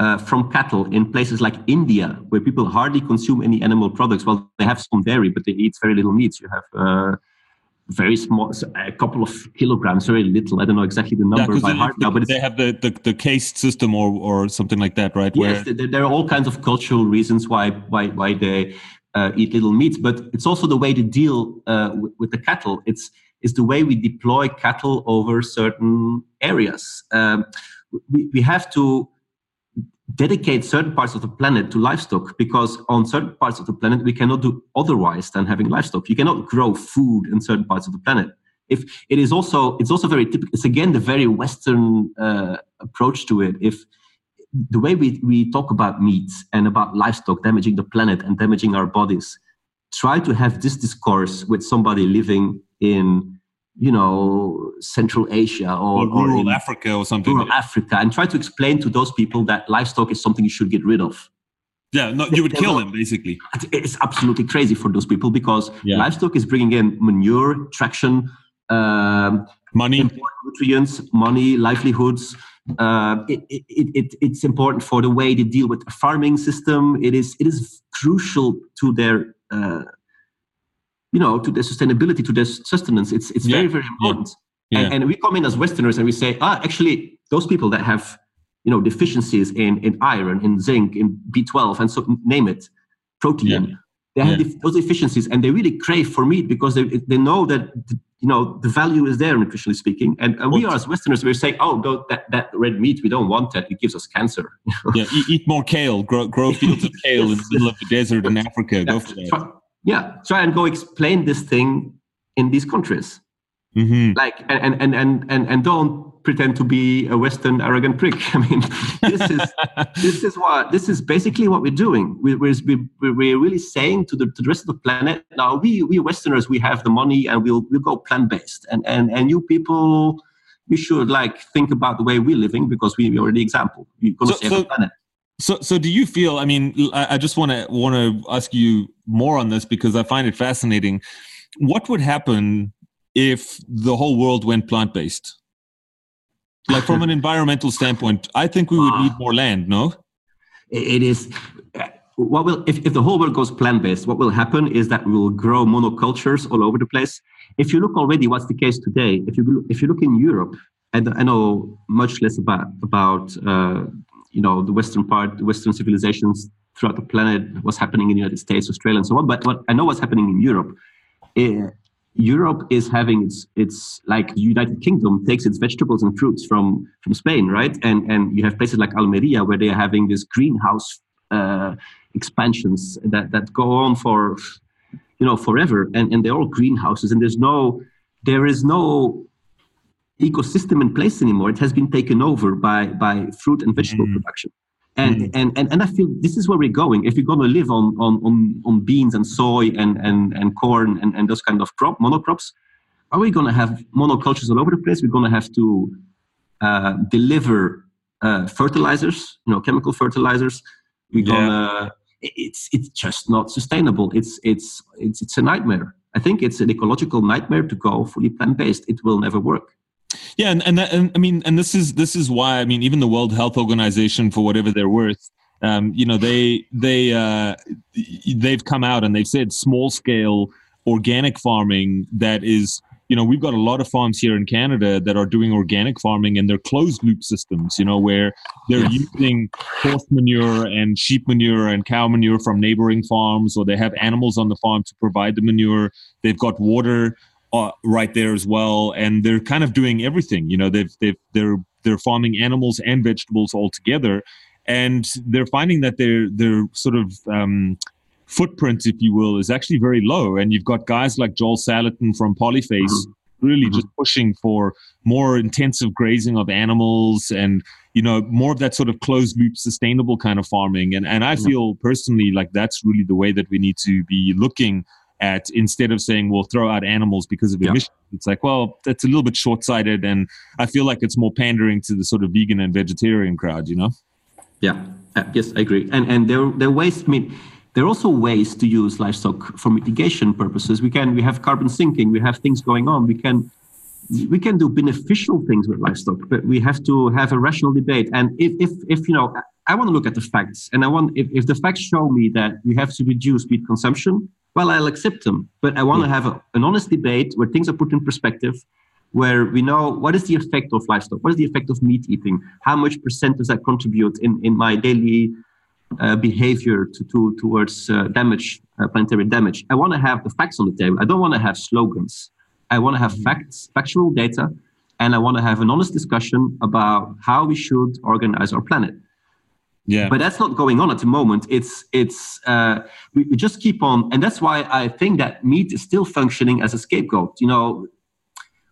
uh, from cattle in places like India, where people hardly consume any animal products. Well, they have some dairy, but they eat very little meat. You have uh, very small, a couple of kilograms, very little. I don't know exactly the number yeah, by heart now, but they have the, the, the caste system or, or something like that, right? Yes, Where... there, are all kinds of cultural reasons why why why they uh, eat little meat, but it's also the way to deal uh, with, with, the cattle. It's is the way we deploy cattle over certain areas. Um, we, we have to dedicate certain parts of the planet to livestock because on certain parts of the planet we cannot do otherwise than having livestock. You cannot grow food in certain parts of the planet. If it is also it's also very typical it's again the very western uh, approach to it. If the way we, we talk about meat and about livestock damaging the planet and damaging our bodies try to have this discourse with somebody living in you know Central Asia or, or rural or Africa or something. Rural Africa, and try to explain to those people that livestock is something you should get rid of. Yeah, no, you would kill them basically. It's absolutely crazy for those people because yeah. livestock is bringing in manure, traction, um, money, nutrients, money, livelihoods. Uh, it, it, it, it's important for the way they deal with the farming system. It is it is crucial to their uh, you know to their sustainability to their sustenance it's it's yeah. very very important. Yeah. And, and, we come in as westerners and we say ah actually those people that have you know deficiencies in in iron in zinc in b12 and so name it protein they have those deficiencies and they really crave for meat because they, they know that you know the value is there nutritionally speaking. And, and we are as westerners we're saying oh that, that red meat we don't want that. It gives us cancer. Yeah eat, eat, more kale. Grow, grow fields of kale in the middle of the desert in africa. Yeah, go for that yeah try and go explain this thing in these countries mm-hmm. like and, and and and and don't pretend to be a Western arrogant prick. I mean, this is this is what this is basically what we're doing. We, we're, we're really saying to the, to the rest of the planet, now we we Westerners we have the money and we'll we'll go plant based, and and and you people. You should like think about the way we're living because we, we are the example. We're going to so, save so, the planet. So, so do you feel? I mean, I, I just want to want to ask you more on this because I find it fascinating. What would happen if the whole world went plant based? like from an environmental standpoint i think we would need more land no it is what will if, if the whole world goes plant-based what will happen is that we will grow monocultures all over the place if you look already what's the case today if you if you look in europe and i know much less about about uh, you know the western part the western civilizations throughout the planet what's happening in the united states australia and so on but what i know what's happening in europe eh, Europe is having its its like the United Kingdom takes its vegetables and fruits from from Spain, right? And and you have places like Almeria where they are having this greenhouse uh, expansions that that go on for you know forever, and and they're all greenhouses, and there's no there is no ecosystem in place anymore. It has been taken over by by fruit and vegetable mm. production. And, mm. and, and, and I feel this is where we're going. If we're going to live on, on, on, on beans and soy and, and, and corn and, and those kind of crop, monocrops, are we going to have monocultures all over the place? We're going to have to uh, deliver uh, fertilizers, you know, chemical fertilizers. We're yeah. gonna. It's it's just not sustainable. It's it's it's it's a nightmare. I think it's an ecological nightmare to go fully plant based. It will never work. Yeah, and and, that, and I mean, and this is this is why I mean, even the World Health Organization, for whatever they're worth, um, you know, they they uh, they've come out and they've said small scale organic farming that is you know we've got a lot of farms here in canada that are doing organic farming and they're closed loop systems you know where they're using horse manure and sheep manure and cow manure from neighboring farms or they have animals on the farm to provide the manure. They've got water uh, right there as well, and they're kind of doing everything. You know, they've they've they're they're farming animals and vegetables all together, and they're finding that their their sort of um, footprint, if you will, is actually very low. And you've got guys like Joel Salatin from Polyface. Mm-hmm. Really, mm-hmm. just pushing for more intensive grazing of animals, and you know more of that sort of closed loop, sustainable kind of farming. And and I feel personally like that's really the way that we need to be looking at instead of saying we'll throw out animals because of emissions. It's like, well, that's a little bit short sighted. And I feel like it's more pandering to the sort of vegan and vegetarian crowd, you know? Yeah. Uh, yes, I agree. And and there there are ways. I mean, there are also ways to use livestock for mitigation purposes. We can we have carbon sinking. We have things going on. We can we can do beneficial things with livestock, but we have to have a rational debate. And if if if you know, I want to look at the facts, and I want if, if the facts show me that we have to reduce meat consumption, well, I'll accept them. But I want to have a, an honest debate where things are put in perspective, where we know what is the effect of livestock, what is the effect of meat eating, how much percent does that contribute in, in my daily uh, behavior to, to, towards uh, damage, uh, planetary damage. I want to have the facts on the table. I don't want to have slogans. I want to have mm-hmm. facts, factual data, and I want to have an honest discussion about how we should organize our planet. Yeah. But that's not going on at the moment. It's it's uh, we, we just keep on, and that's why I think that meat is still functioning as a scapegoat. You know,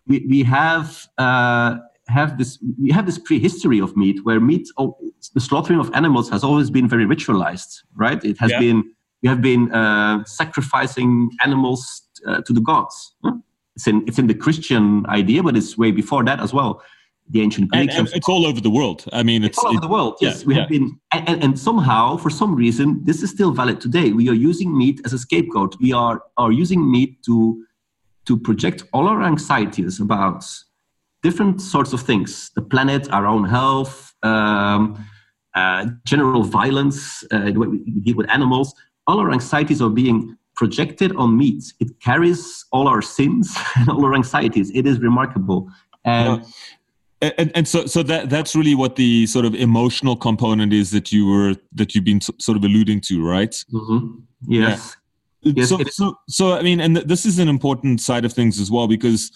we we have uh, have this we have this prehistory of meat where meat oh, the slaughtering of animals has always been very ritualized, right? It has yeah. been we have been uh, sacrificing animals uh, to the gods. It's in it's in the Christian idea, but it's way before that as well the ancient Greeks. And, and it's all over the world. I mean, it's, it's all over the world. Yes, yeah, we have yeah. been, and, and, somehow, for some reason, this is still valid today. We are using meat as a scapegoat. We are are using meat to to project all our anxieties about different sorts of things: the planet, our own health, um, uh, general violence, uh, the way we deal with animals. All our anxieties are being projected on meat. It carries all our sins and all our anxieties. It is remarkable. And yeah and, and so so that that's really what the sort of emotional component is that you were that you've been sort of alluding to right? Mm-hmm. yes. Yes, so, so, so, I mean, and th- this is an important side of things as well because,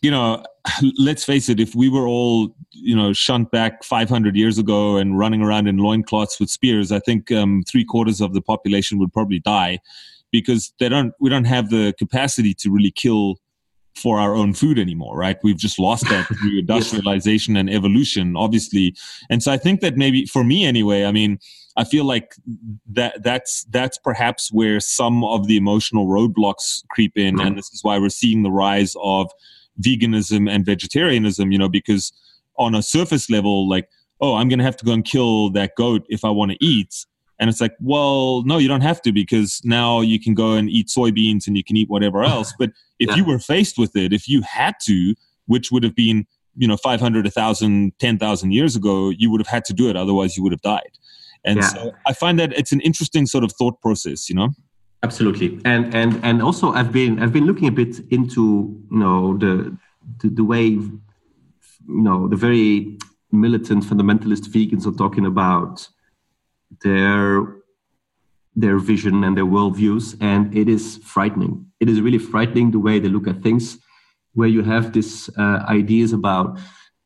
you know, let's face it, if we were all, you know, shunt back 500 years ago and running around in loincloths with spears, I think um, three quarters of the population would probably die because they don't, we don't have the capacity to really kill for our own food anymore, right? We've just lost that through industrialization and evolution, obviously. And so I think that maybe for me anyway, I mean, I feel like that that's that's perhaps where some of the emotional roadblocks creep in, and this is why we're seeing the rise of veganism and vegetarianism. You know, because on a surface level, like, oh, I'm going to have to go and kill that goat if I want to eat. And it's like, well, no, you don't have to because now you can go and eat soybeans and you can eat whatever else. But if yeah. you were faced with it, if you had to, which would have been, you know, 500, 1,000, 10,000 years ago, you would have had to do it. Otherwise, you would have died. And yeah. so I find that it's an interesting sort of thought process, you know? Absolutely. And, and, and also I've been, I've been looking a bit into, you know, the, the, the way, you know, the very militant fundamentalist vegans are talking about their their vision and their worldviews, and it is frightening. It is really frightening the way they look at things, where you have these uh, ideas about,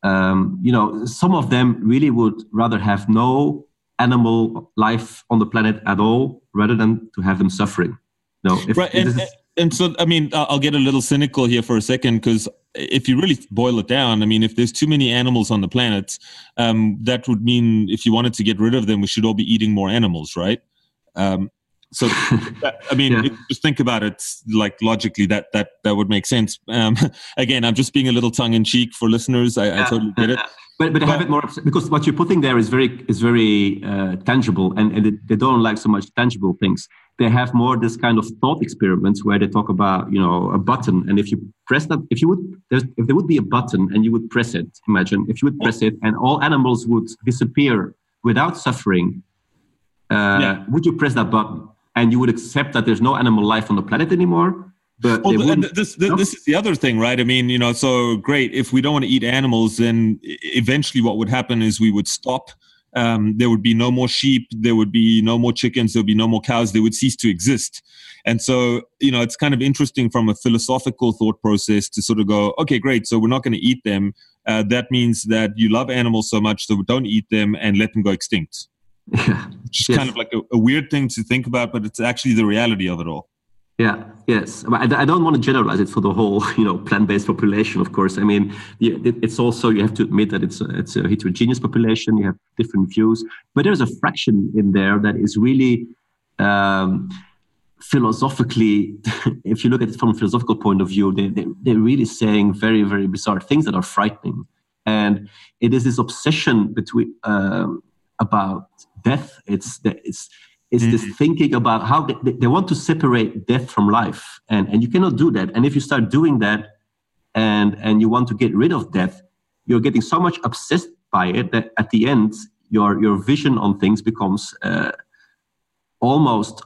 um, you know, some of them really would rather have no animal life on the planet at all, rather than to have them suffering. No, if, right. And, is, and so, I mean, I'll get a little cynical here for a second because if you really boil it down, I mean, if there's too many animals on the planet, um, that would mean if you wanted to get rid of them, we should all be eating more animals, right? Um, so, I mean, yeah. just think about it like logically. That that that would make sense. Um, again, I'm just being a little tongue in cheek for listeners. I. I totally get it. But but, have it more because what you're putting there is very is very uh, tangible, and and they don't like so much tangible things. They have more this kind of thought experiments where they talk about you know a button and if you press that if you would if there would be a button and you would press it imagine if you would press it and all animals would disappear without suffering uh, yeah. would you press that button? And you would accept that there's no animal life on the planet anymore but well, this this, no? this is the other thing, right? I mean, you know, so great. If we don't want to eat animals, then eventually what would happen is we would stop um, there would be no more sheep, there would be no more chickens, there would be no more cows, they would cease to exist. And so, you know, it's kind of interesting from a philosophical thought process to sort of go, okay, great, so we're not going to eat them. Uh, that means that you love animals so much, so don't eat them and let them go extinct. Yeah. Which is yes. kind of like a, a weird thing to think about, but it's actually the reality of it all. Yeah, yes. I, don't want to generalize it for the whole, you know, plant-based population. Of course, I mean, it's also you have to admit that it's a, it's a heterogeneous population. You have different views, but there's a fraction in there that is really um, philosophically. if you look at it from a philosophical point of view, they, they they're really saying very very bizarre things that are frightening, and it is this obsession between um, about death. It's it's is mm-hmm. this thinking about how they, they, want to separate death from life and and you cannot do that and if you start doing that and and you want to get rid of death you're getting so much obsessed by it that at the end your your vision on things becomes uh, almost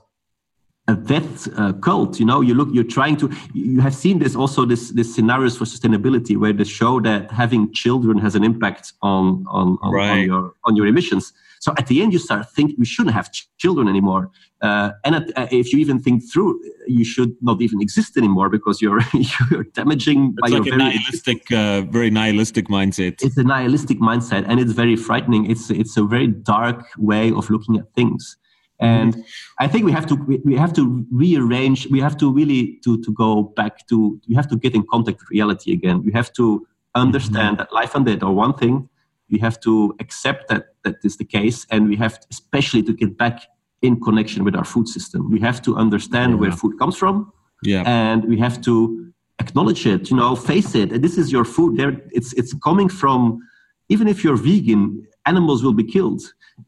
a death uh, cult you know you look you're trying to you have seen this also this this scenarios for sustainability where they show that having children has an impact on on, on, right. on your on your emissions so at the end, you start thinking we shouldn't have ch- children anymore. Uh, and at, uh, if you even think through, you should not even exist anymore because you're you're damaging. It's like a very nihilistic, uh, very nihilistic mindset. It's a nihilistic mindset, and it's very frightening. It's it's a very dark way of looking at things. And mm-hmm. I think we have to we have to rearrange. We have to really to to go back to. We have to get in contact with reality again. We have to understand mm-hmm. that life and death are one thing we have to accept that that is the case and we have to, especially to get back in connection with our food system we have to understand yeah. where food comes from yeah and we have to acknowledge it you know face it this is your food there it's it's coming from even if you're vegan animals will be killed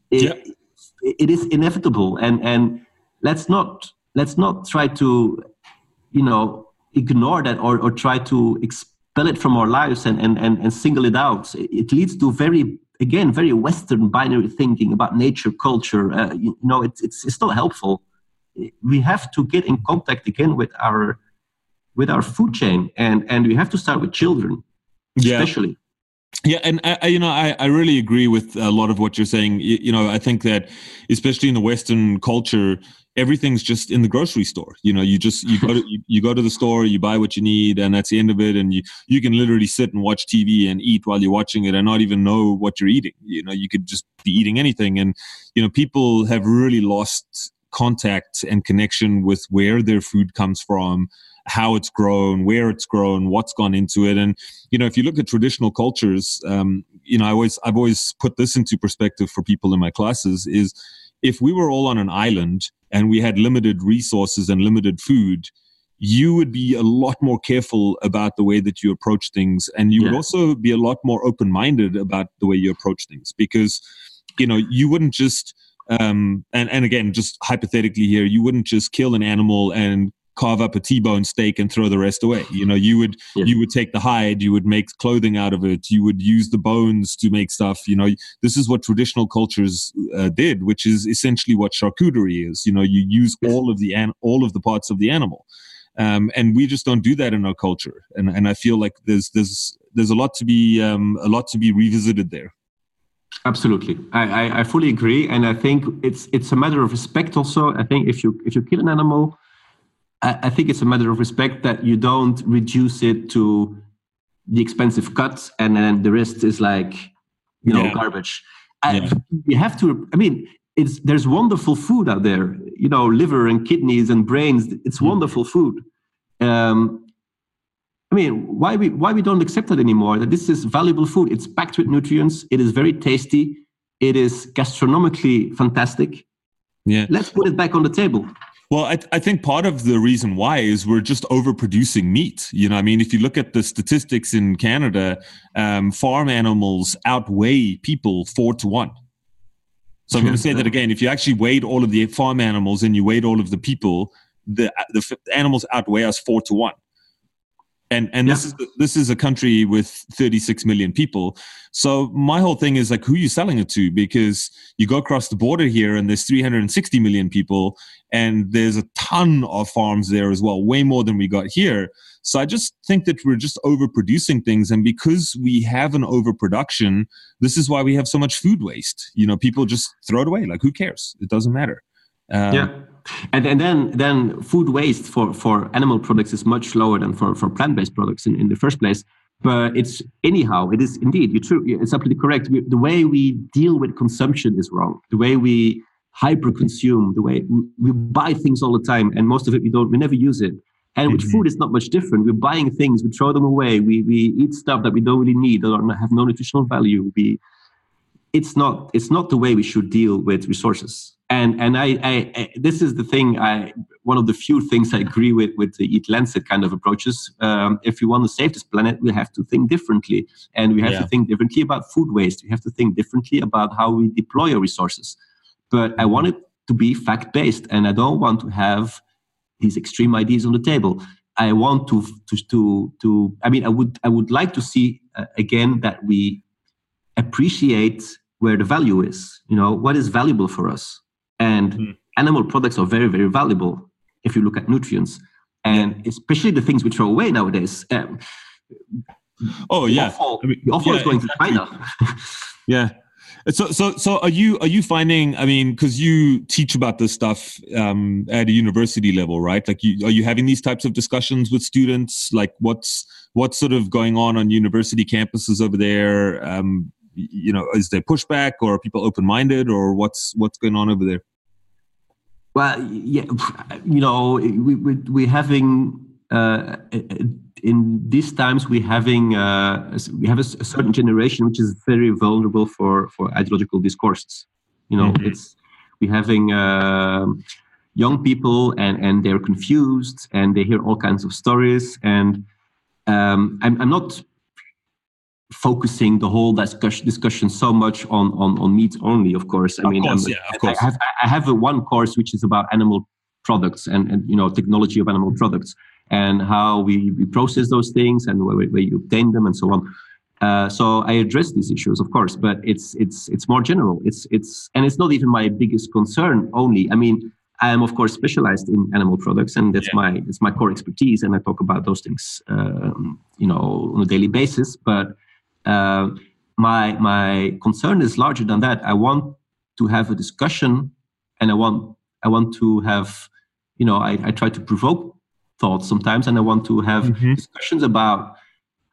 it, yeah. it is inevitable and and let's not let's not try to you know ignore that or, or try to expel it from our lives and, and, and, and single it out. It leads to very, again, very Western binary thinking about nature, culture. Uh, you, know, it's, it's, it's not helpful. We have to get in contact again with our, with our food chain and, and we have to start with children, yeah. especially. Yeah, and I, you know, I, I really agree with a lot of what you're saying. You, you, know, I think that especially in the Western culture, everything's just in the grocery store. You know, you just you go to you, you, go to the store, you buy what you need, and that's the end of it. And you you can literally sit and watch TV and eat while you're watching it, and not even know what you're eating. You know, you could just be eating anything. And you know, people have really lost contact and connection with where their food comes from how it's grown, where it's grown, what's gone into it. And you know, if you look at traditional cultures, um, you know, I always I've always put this into perspective for people in my classes is if we were all on an island and we had limited resources and limited food, you would be a lot more careful about the way that you approach things, and you yeah. would also be a lot more open minded about the way you approach things because you know you wouldn't just um, and and again, just hypothetically here, you wouldn't just kill an animal and carve up a T-bone steak and throw the rest away. You know, you would yeah. you would take the hide, you would make clothing out of it, you would use the bones to make stuff. You know, this is what traditional cultures uh, did, which is essentially what charcuterie is. You know, you use all of the an- all of the parts of the animal, um, and we just don't do that in our culture. And and I feel like there's there's there's a lot to be um, a lot to be revisited there. Absolutely, I, I, I fully agree, and I think it's it's a matter of respect. Also, I think if you if you kill an animal I, think it's a matter of respect that you don't reduce it to the expensive cuts and then the rest is like you know yeah. garbage. Yeah. you have to. I mean, it's there's wonderful food out there. You know, liver and kidneys and brains. It's mm. wonderful food. Um, I mean, why we why we don't accept that anymore? That this is valuable food. It's packed with nutrients. It is very tasty. It is gastronomically fantastic. Yeah. Let's put it back on the table. Well, I, I, think part of the reason why is we're just overproducing meat. You know, I mean, if you look at the statistics in Canada, um, farm animals outweigh people four to one. So I'm going to say that again. If you actually weighed all of the farm animals and you weighed all of the people, the the animals outweigh us four to one and and yeah. this is this is a country with 36 million people so my whole thing is like who are you selling it to? Because you go across the border here and there's 360 million people and there's a ton of farms there as well way more than we got here. So i just think that we're just overproducing things. And because we have an overproduction this is why we have so much food waste. You know people just throw it away. Like who cares? It doesn't matter. Um, yeah. And, and then then food waste for, for animal products is much lower than for, for plant-based products in, in the first place but it's anyhow it is indeed you're true it's absolutely correct. We, the way we deal with consumption is wrong. The way we hyper consume the way we, we, buy things all the time and most of it we don't we never use it. And with mm-hmm. food it's not much different. We're buying things we throw them away we, we eat stuff that we don't really need or have no nutritional value. We it's not it's not the way we should deal with resources and and I, I, I, this is the thing I one of the few things I agree with with the Eat Lancet kind of approaches. Um, if we want to save this planet, we have to think differently, and we have yeah. to think differently about food waste. We have to think differently about how we deploy our resources. But I want it to be fact based, and I don't want to have these extreme ideas on the table. I want to to to to. I mean, I would I would like to see uh, again that we appreciate where the value is. You know, what is valuable for us and mm. animal products are very, very valuable if you look at nutrients, and yeah. especially the things we throw away nowadays. Um, oh yeah, offal, I mean, offal yeah, is going exactly. to China. yeah. So, so, so, are you are you finding? I mean, because you teach about this stuff um, at a university level, right? Like, you, are you having these types of discussions with students? Like, what's what's sort of going on on university campuses over there? Um, you know, is there pushback, or are people open minded, or what's what's going on over there? Well, yeah, you know, we, we, we're having uh, in these times we having uh, we have a, a, certain generation which is very vulnerable for for ideological discourses. You know, mm-hmm. it's we having uh, young people and and they're confused and they hear all kinds of stories and um, I'm, I'm not focusing the whole discussion, discussion so much on, on, on meat only, of course. I of mean, course, yeah, of course. I have, I have a one course which is about animal products and, and you know technology of animal products and how we, we process those things and where, where you obtain them and so on. Uh, so I address these issues, of course, but it's it's it's more general. It's it's and it's not even my biggest concern only. I mean, I am of course specialized in animal products, and that's yeah. my it's my core expertise, and I talk about those things, um, you know, on a daily basis. But Uh, my my concern is larger than that. I want to have a discussion, and I want I want to have, you know, I, I try to provoke thoughts sometimes, and I want to have mm-hmm. discussions about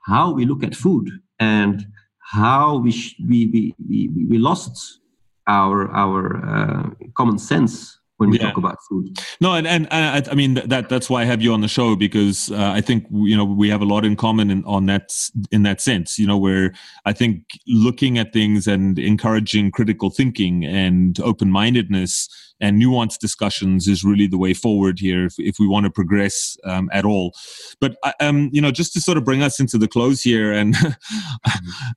how we look at food and how we sh- we, we, we we lost our our uh, common sense when we yeah. talk about food. No, and, and, and I, mean that that's why I have you on the show because uh, I think you know we have a lot in common in, on that in that sense. You know, where I think looking at things and encouraging critical thinking and open mindedness and nuanced discussions is really the way forward here if, if we want to progress um, at all. But uh, um, you know, just to sort of bring us into the close here, and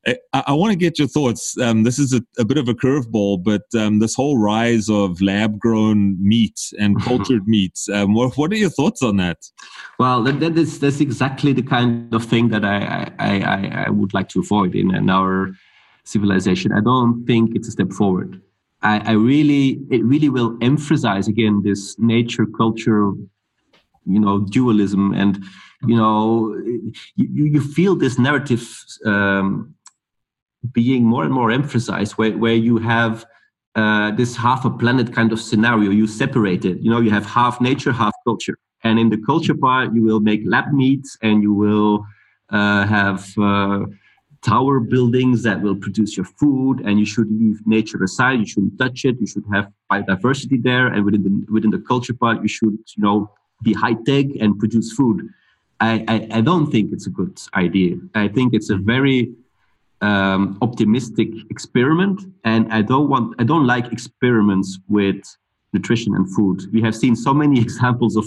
I, I want to get your thoughts. Um, this is a, a, bit of a curveball, but um, this whole rise of meat and cultured meats. Um, what, what are your thoughts on that? Well, that, that is that's exactly the kind of thing that I I, I, I would like to avoid in, in our civilization. I don't think it's a step forward. I, I really, it really will emphasize again this nature culture, you know, dualism, and you know, you, you feel this narrative um, being more and more emphasized, where where you have uh, this half a planet kind of scenario. You separate it. You know, you have half nature, half culture, and in the culture part, you will make lab meats, and you will uh, have. Uh, tower buildings that will produce your food and you should leave nature aside you shouldn't touch it you should have biodiversity there and within the within the culture part you should you know be high tech and produce food I, I, I don't think it's a good idea i think it's a very um, optimistic experiment and i don't want i don't like experiments with nutrition and food we have seen so many examples of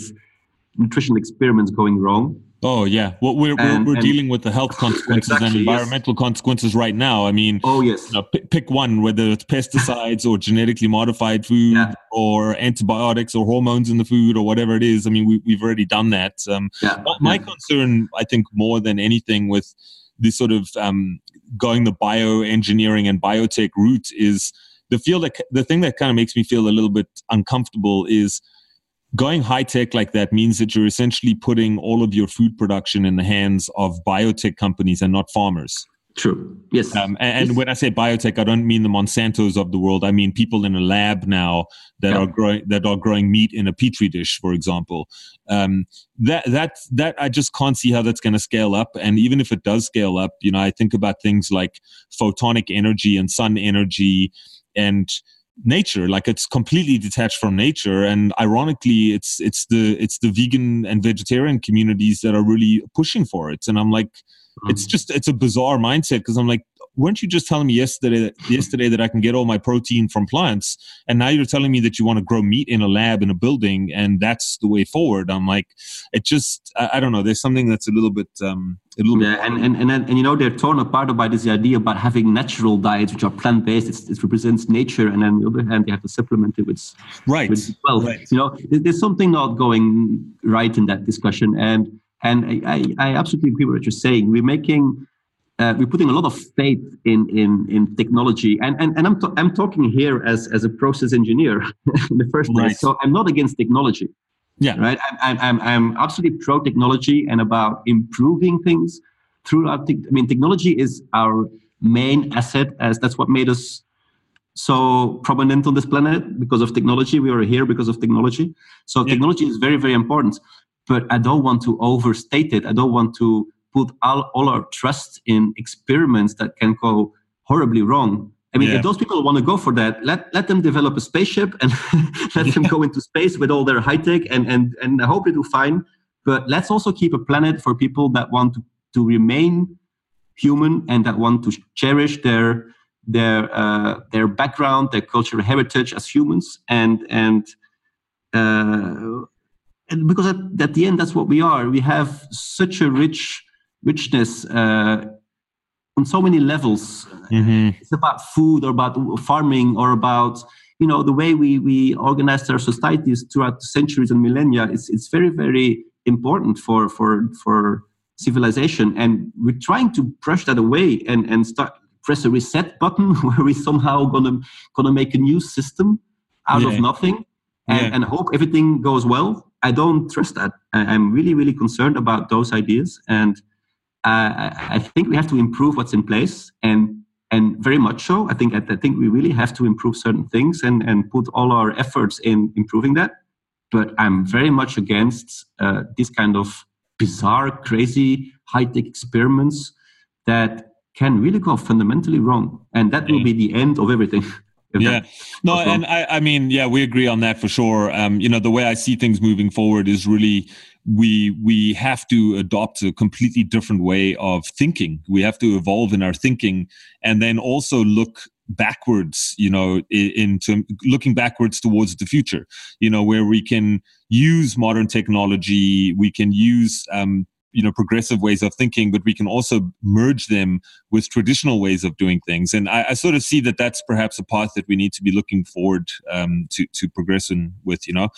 nutritional experiments going wrong Oh yeah, well, we're and, we're, we're dealing with the health consequences exactly, and environmental yes. consequences right now. I mean, oh yes, you know, pick, pick, one, whether it's pesticides or genetically modified food yeah. or antibiotics or hormones in the food or whatever it is. I mean, we, we've already done that. Um, yeah. My yeah. concern, I think, more than anything with this sort of um, going the bioengineering and biotech route is the feel that the thing that kind of makes me feel a little bit uncomfortable is going high tech like that means that you're essentially putting all of your food production in the hands of biotech companies and not farmers. True. Yes. Um, and, and yes. when I say biotech, I don't mean the Monsantos of the world. I mean people in a lab now that yeah. are growing that are growing meat in a petri dish, for example. Um, that that that I just can't see how that's going to scale up. And even if it does scale up, you know, I think about things like photonic energy and sun energy and nature. Like it's completely detached from nature. And ironically it's it's the it's the vegan and vegetarian communities that are really pushing for it. And i'm like mm-hmm. it's just it's a bizarre mindset because i'm like weren't you just telling me yesterday that, yesterday that I can get all my protein from plants, and now you're telling me that you want to grow meat in a lab in a building, and that's the way forward? I'm like, it just I, I don't know. There's something that's a little bit um, a little yeah, bit and, and and and you know they're torn apart by this idea about having natural diets which are plant based. It represents nature, and then on the other hand, they have to supplement it with right. With well, right. you know, there's something not going right in that discussion, and and I, I absolutely agree with what you're saying. We're making uh, we're putting a lot of faith in in in technology, and and, and I'm I'm talking here as as a process engineer in the first place. Right. So I'm not against technology. Yeah. Right. I'm I'm I'm absolutely pro technology and about improving things throughout. Te- I mean, technology is our main asset, as that's what made us so prominent on this planet because of technology. We are here because of technology. So yeah. technology is very very important, but I don't want to overstate it. I don't want to put all, all our trust in experiments that can go horribly wrong. I mean, yeah. if those people want to go for that, let, let them develop a spaceship and let them go into space with all their high tech and, and, and I hope they do fine. But let's also keep a planet for people that want to, to remain human and that want to cherish their their uh, their background, their cultural heritage as humans, and and, uh, and because at, at the end that's what we are. We have such a rich richness uh, on so many levels. Mm-hmm. It's about food or about farming or about you know the way we we organized our societies throughout the centuries and millennia. It's it's very very important for for for civilization, and we're trying to brush that away and and start press a reset button where we somehow gonna gonna make a new system out yeah. of nothing and, yeah. and hope everything goes well. I don't trust that. I, I'm really really concerned about those ideas and uh, I think we have to improve what's in place and and very much so. I think I, I think we really have to improve certain things and and put all our efforts in improving that. But I'm very much against uh, this kind of bizarre, crazy, high tech experiments that can really go fundamentally wrong, and that will be the end of everything. yeah no and I, I mean yeah we agree on that for sure um you know the way i see things moving forward is really we we have to adopt a completely different way of thinking. We have to evolve in our thinking and then also look backwards you know into looking backwards towards the future you know where we can use modern technology we can use um, you know progressive ways of thinking but we can also merge them with traditional ways of doing things. And i, I sort of see that that's perhaps a path that we need to be looking forward um, to to progressing with you know.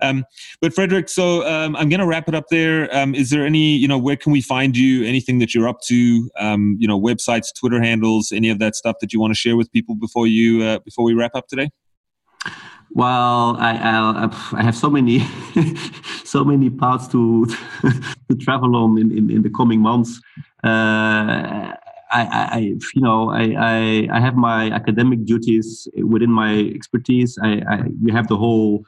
Um, but frederick so um, i'm going to wrap it up there. Um, is there any you know where can we find you? Anything that you're up to? Um, you know websites twitter handles any of that stuff that you want to share with people before you uh, before we wrap up today well, I, I, I have so many so many paths to to travel on in, in, in the coming months. Uh, I, I, you know, I, I, I, have my academic duties within my expertise. I, I we have the whole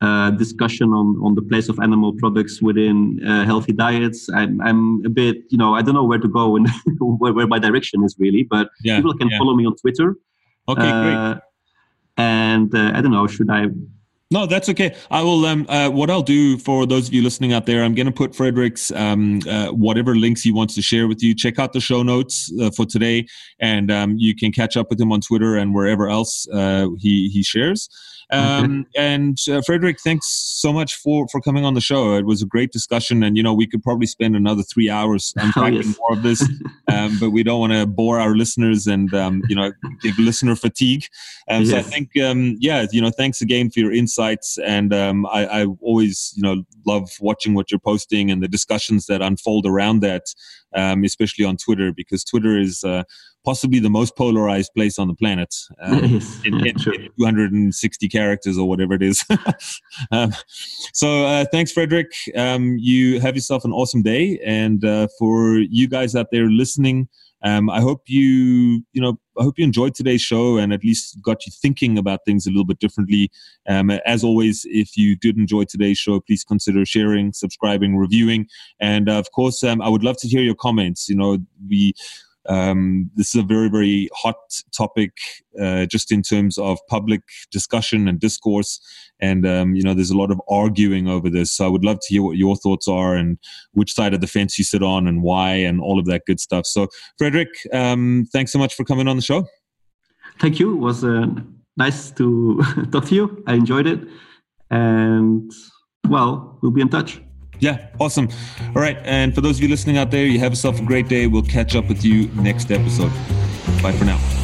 uh, discussion on, on the place of animal products within uh, healthy diets. I'm, I'm a bit, you know, I don't know where to go and where, where my direction is really, but yeah, people can yeah. follow me on Twitter. Okay, great. And uh, I don't know, should I? No, that's okay. I will. Um, uh, what I'll do for those of you listening out there, I'm going to put Frederick's um, uh, whatever links he wants to share with you. Check out the show notes uh, for today, and um, you can catch up with him on Twitter and wherever else uh, he he shares. Um, and uh, Frederick, thanks so much for for coming on the show. It was a great discussion, and you know we could probably spend another three hours oh, unpacking oh, yes. more of this, um, but we don't want to bore our listeners and um, you know give listener fatigue. Um, yes. So I think um, yeah, you know, thanks again for your insights, and um, I, I always you know love watching what you're posting and the discussions that unfold around that, um, especially on Twitter, because Twitter is uh, possibly the most polarized place on the planet um, in, in, in, 260 characters or whatever it is. um, so uh, thanks, Frederick. Um, you have yourself an awesome day. And uh, for you guys out there listening, um, I hope you, you know, I hope you enjoyed today's show and at least got you thinking about things a little bit differently. Um, as always, if you did enjoy today's show, please consider sharing, subscribing, reviewing, and uh, of course, um, I would love to hear your comments. You know, we um, this is a very, very hot topic, uh, just in terms of public discussion and discourse. And, um, you know, there's a lot of arguing over this. So I would love to hear what your thoughts are and which side of the fence you sit on and why and all of that good stuff. So, Frederick, um, thanks so much for coming on the show. Thank you. It was uh, nice to talk to you. I enjoyed it. And, well, we'll be in touch. Yeah, awesome. All right. And for those of you listening out there, you have yourself a great day. We'll catch up with you next episode. Bye for now.